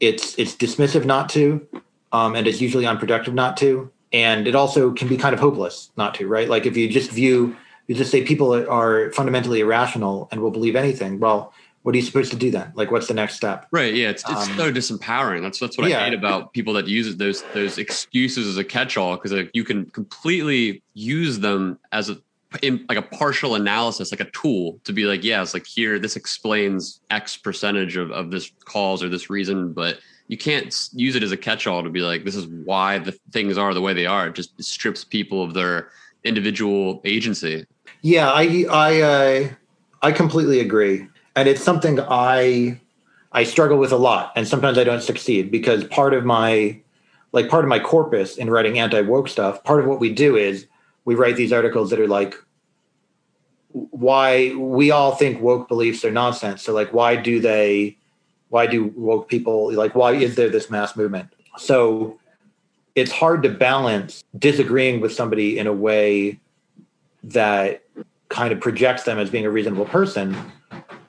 it's it's dismissive not to, um, and it's usually unproductive not to, and it also can be kind of hopeless not to. Right? Like if you just view you just say people are fundamentally irrational and will believe anything. Well, what are you supposed to do then? Like, what's the next step? Right. Yeah. It's, it's um, so disempowering. That's that's what yeah. I hate about people that use those those excuses as a catch-all because like, you can completely use them as a in like a partial analysis, like a tool to be like, yeah, it's like here, this explains X percentage of, of this cause or this reason, but you can't use it as a catch-all to be like, this is why the things are the way they are. It just strips people of their individual agency. Yeah, I I uh, I completely agree, and it's something I I struggle with a lot, and sometimes I don't succeed because part of my like part of my corpus in writing anti woke stuff, part of what we do is we write these articles that are like why we all think woke beliefs are nonsense. So like why do they why do woke people like why is there this mass movement? So it's hard to balance disagreeing with somebody in a way that kind of projects them as being a reasonable person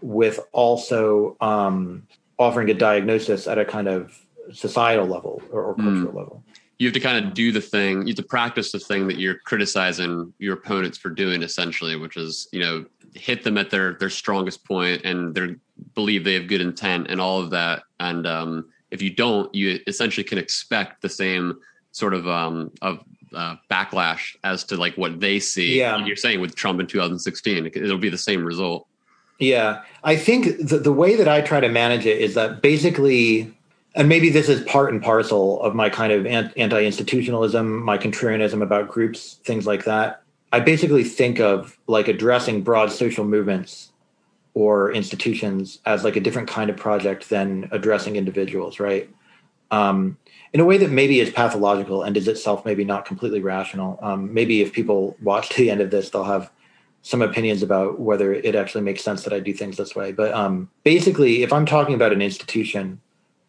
with also um, offering a diagnosis at a kind of societal level or, or cultural mm. level. You have to kind of do the thing you have to practice the thing that you're criticizing your opponents for doing essentially which is you know hit them at their their strongest point and they believe they have good intent and all of that. And um, if you don't you essentially can expect the same sort of um, of uh, backlash as to like what they see. Yeah. You're saying with trump in 2016 it'll be the same result yeah i think the, the way that i try to manage it is that basically and maybe this is part and parcel of my kind of anti-institutionalism, my contrarianism about groups, things like that. I basically think of like addressing broad social movements or institutions as like a different kind of project than addressing individuals, right? Um, in a way that maybe is pathological and is itself maybe not completely rational. Um, maybe if people watch to the end of this, they'll have some opinions about whether it actually makes sense that I do things this way. But um, basically, if I'm talking about an institution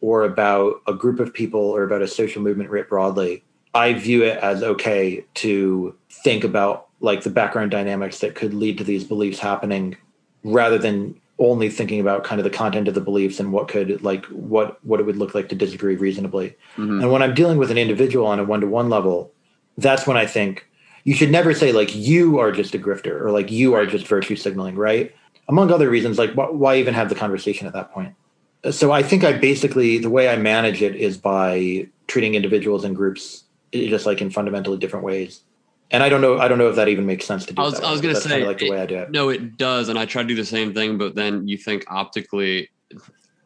or about a group of people or about a social movement writ broadly, I view it as okay to think about like the background dynamics that could lead to these beliefs happening rather than only thinking about kind of the content of the beliefs and what could like what what it would look like to disagree reasonably. Mm-hmm. And when I'm dealing with an individual on a one-to-one level, that's when I think you should never say like you are just a grifter or like you are just virtue signaling, right? Among other reasons, like wh- why even have the conversation at that point? so I think I basically the way I manage it is by treating individuals and groups eh, just like in fundamentally different ways. And I don't know. I don't know if that even makes sense to do. I was, I was going to say, like the way I do it. No, it does, and I try to do the same thing. But then you think optically,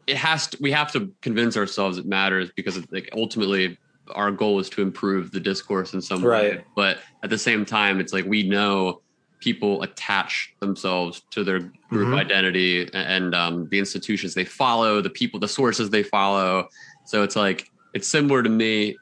it has to. We have to convince ourselves it matters because, like, ultimately, our goal is to improve the discourse in some right. way. But at the same time, it's like we know people attach themselves to their group mm-hmm. identity and um, the institutions they follow, the people, the sources they follow. So it's like it's similar to me.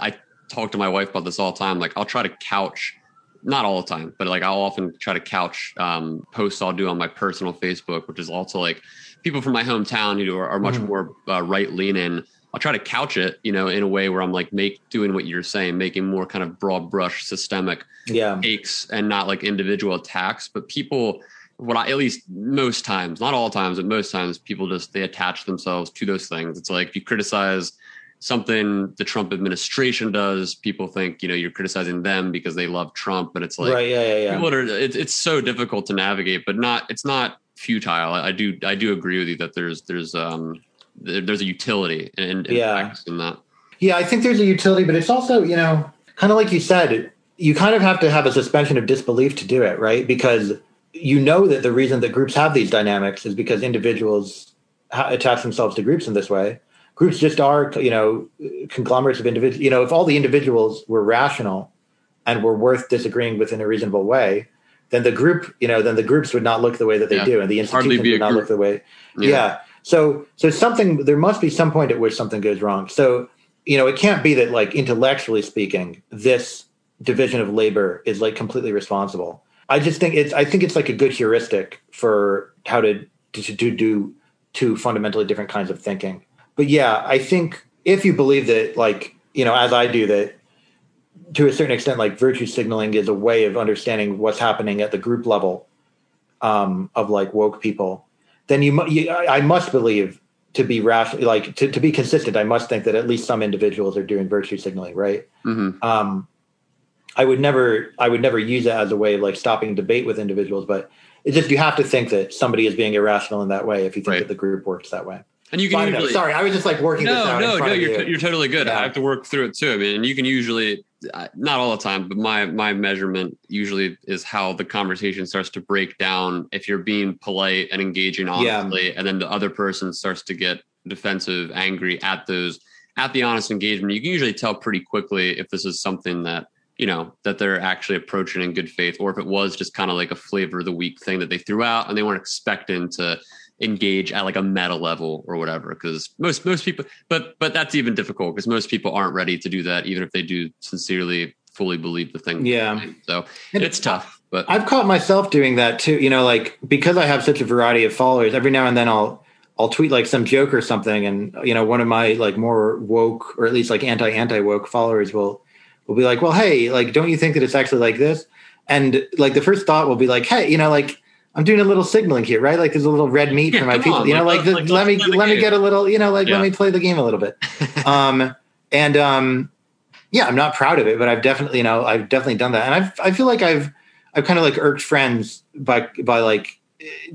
I talk to my wife about this all the time. Like I'll try to couch, not all the time, but like I'll often try to couch um, posts I'll do on my personal Facebook, which is also like people from my hometown who are, are much mm-hmm. more uh, right leaning I'll try to couch it, you know, in a way where I'm like make doing what you're saying, making more kind of broad brush systemic yeah. takes and not like individual attacks. But people, what I at least most times, not all times, but most times, people just they attach themselves to those things. It's like if you criticize something the Trump administration does, people think you know you're criticizing them because they love Trump, but it's like right, yeah, yeah, yeah. Are, it, it's so difficult to navigate, but not it's not futile. I, I do I do agree with you that there's there's um there's a utility in, in yeah. in that. Yeah, I think there's a utility, but it's also, you know, kind of like you said, you kind of have to have a suspension of disbelief to do it, right? Because you know that the reason that groups have these dynamics is because individuals ha- attach themselves to groups in this way. Groups just are, you know, conglomerates of individuals. You know, if all the individuals were rational and were worth disagreeing with in a reasonable way, then the group, you know, then the groups would not look the way that they yeah. do, and the institutions would not group. look the way. yeah. yeah so so something there must be some point at which something goes wrong. So you know it can't be that like intellectually speaking this division of labor is like completely responsible. I just think it's I think it's like a good heuristic for how to to, to do two fundamentally different kinds of thinking. But yeah, I think if you believe that like you know as I do that to a certain extent like virtue signaling is a way of understanding what's happening at the group level um, of like woke people then you, you I must believe to be rational, like to, to be consistent, I must think that at least some individuals are doing virtue signaling, right? Mm-hmm. Um, I would never I would never use it as a way of like stopping debate with individuals, but it's just you have to think that somebody is being irrational in that way if you think right. that the group works that way. And you can usually, sorry, I was just like working. This out. No, no, no. You're, you. you're totally good. Yeah. I have to work through it too. I mean, you can usually, not all the time, but my my measurement usually is how the conversation starts to break down. If you're being polite and engaging honestly, yeah. and then the other person starts to get defensive, angry at those at the honest engagement, you can usually tell pretty quickly if this is something that you know that they're actually approaching in good faith, or if it was just kind of like a flavor of the week thing that they threw out and they weren't expecting to engage at like a meta level or whatever because most most people but but that's even difficult because most people aren't ready to do that even if they do sincerely fully believe the thing. Yeah. So and it's tough but i've caught myself doing that too you know like because i have such a variety of followers every now and then i'll i'll tweet like some joke or something and you know one of my like more woke or at least like anti anti woke followers will will be like well hey like don't you think that it's actually like this? And like the first thought will be like hey you know like I'm doing a little signaling here, right? Like there's a little red meat yeah, for my people. On, you know, like, like, let me let me get a little, you know, like yeah. let me play the game a little bit. um, and um, yeah, I'm not proud of it, but I've definitely, you know, I've definitely done that, and I've I feel like I've I've kind of like irked friends by by like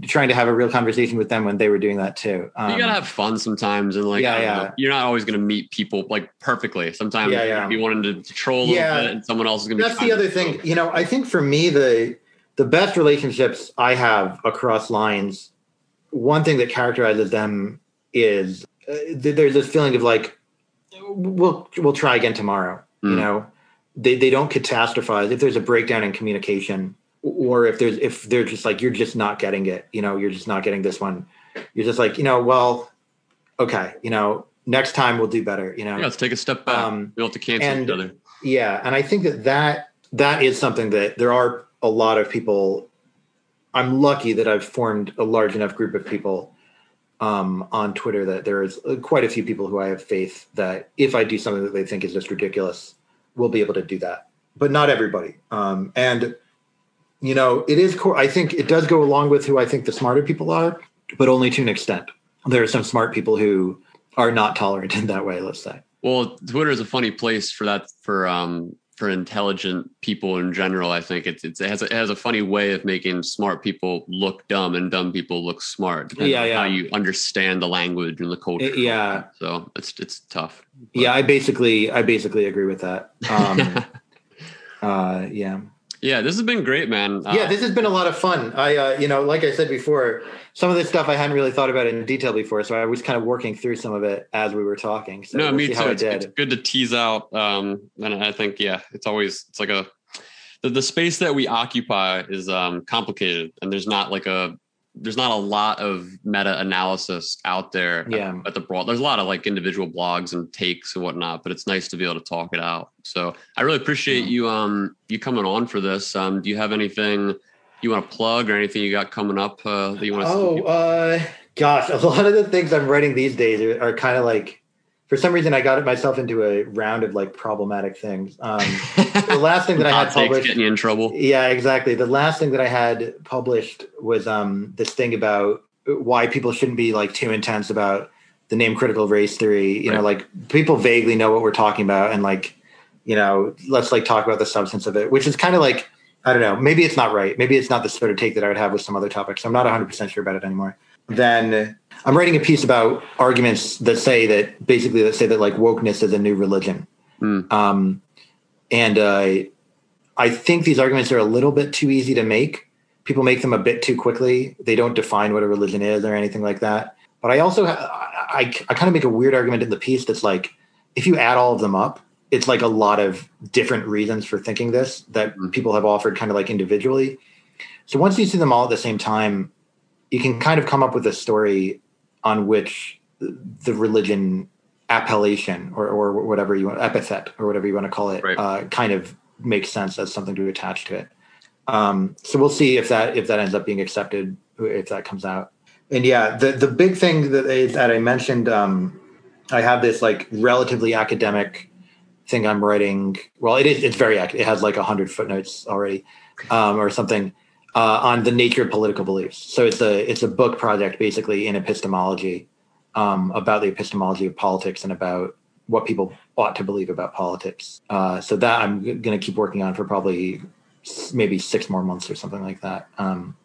trying to have a real conversation with them when they were doing that too. Um, you gotta have fun sometimes, and like, yeah, yeah. Know, you're not always gonna meet people like perfectly. Sometimes yeah, yeah. you wanting to troll a little yeah. bit, and someone else is gonna. That's the other thing. You know, I think for me the the best relationships I have across lines, one thing that characterizes them is uh, there's this feeling of like we'll we'll try again tomorrow. Mm. You know, they they don't catastrophize if there's a breakdown in communication or if there's if they're just like you're just not getting it. You know, you're just not getting this one. You're just like you know, well, okay, you know, next time we'll do better. You know, yeah, let's take a step back. Um, we don't have to cancel and, each other. Yeah, and I think that that that is something that there are a lot of people. I'm lucky that I've formed a large enough group of people um, on Twitter that there is quite a few people who I have faith that if I do something that they think is just ridiculous, we'll be able to do that. But not everybody. Um, and you know, it is. I think it does go along with who I think the smarter people are, but only to an extent. There are some smart people who are not tolerant in that way. Let's say. Well, Twitter is a funny place for that for um, for intelligent people in general. I think it's, it's it has a, it has a funny way of making smart people look dumb and dumb people look smart. Yeah, yeah. How you understand the language and the culture. It, yeah. So it's it's tough. But. Yeah, I basically I basically agree with that. Um, uh, yeah. Yeah, this has been great, man. Uh, yeah, this has been a lot of fun. I, uh, you know, like I said before, some of this stuff I hadn't really thought about in detail before, so I was kind of working through some of it as we were talking. So no, we'll me too. It's, it's, good to tease out, um, and I think yeah, it's always it's like a the, the space that we occupy is um, complicated, and there's not like a there's not a lot of meta analysis out there yeah. at, at, the broad. There's a lot of like individual blogs and takes and whatnot, but it's nice to be able to talk it out. So I really appreciate yeah. you um you coming on for this. Um, do you have anything you want to plug or anything you got coming up uh, that you want to? Oh, uh, gosh, a lot of the things I'm writing these days are, are kind of like for some reason I got myself into a round of like problematic things. Um, the last thing that I had published getting you in trouble. Yeah, exactly. The last thing that I had published was um, this thing about why people shouldn't be like too intense about the name critical race theory. You right. know, like people vaguely know what we're talking about, and like you know, let's like talk about the substance of it, which is kind of like I don't know. Maybe it's not right. Maybe it's not the sort of take that I would have with some other topics. I'm not 100 percent sure about it anymore. Then I'm writing a piece about arguments that say that basically that say that like wokeness is a new religion. Mm. Um, and uh, I think these arguments are a little bit too easy to make. People make them a bit too quickly. They don't define what a religion is or anything like that. But I also I, I kind of make a weird argument in the piece that's like if you add all of them up, it's like a lot of different reasons for thinking this that mm. people have offered kind of like individually. So once you see them all at the same time, you can kind of come up with a story on which the religion appellation or, or whatever you want epithet or whatever you want to call it right. uh, kind of makes sense as something to attach to it. Um, so we'll see if that if that ends up being accepted if that comes out. And yeah the the big thing that, that i mentioned um, i have this like relatively academic thing i'm writing. Well it is it's very it has like 100 footnotes already um, or something uh, on the nature of political beliefs. So it's a it's a book project basically in epistemology um, about the epistemology of politics and about what people ought to believe about politics. Uh, so that I'm g- going to keep working on for probably maybe six more months or something like that um,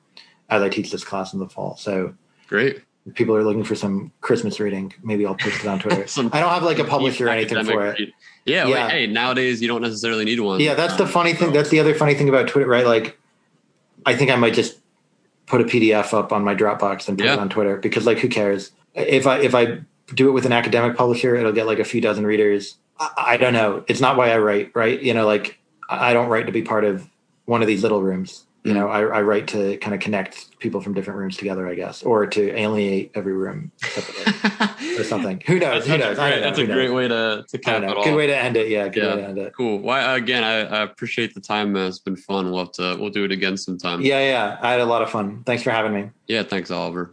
as I teach this class in the fall. So great. If people are looking for some Christmas reading, maybe I'll post it on Twitter. I don't have like a publisher or anything for it. Read. Yeah, yeah. Hey, nowadays you don't necessarily need one. Yeah, that's um, the funny thing. That's the other funny thing about Twitter, right? Like, I think I might just put a PDF up on my Dropbox and put yeah. it on Twitter because, like, who cares? If I if I do it with an academic publisher, it'll get like a few dozen readers. I, I don't know. It's not why I write, right? You know, like I don't write to be part of one of these little rooms. You mm. know, I, I write to kind of connect people from different rooms together, I guess, or to alienate every room or something. Who knows? Who knows? Great, that's a great way to, to cap it all. Good way to end it. Yeah, good yeah. way to end it. Cool. Well, again, I, I appreciate the time. It's been fun. We'll have to, we'll do it again sometime. Yeah, yeah. I had a lot of fun. Thanks for having me. Yeah, thanks, Oliver.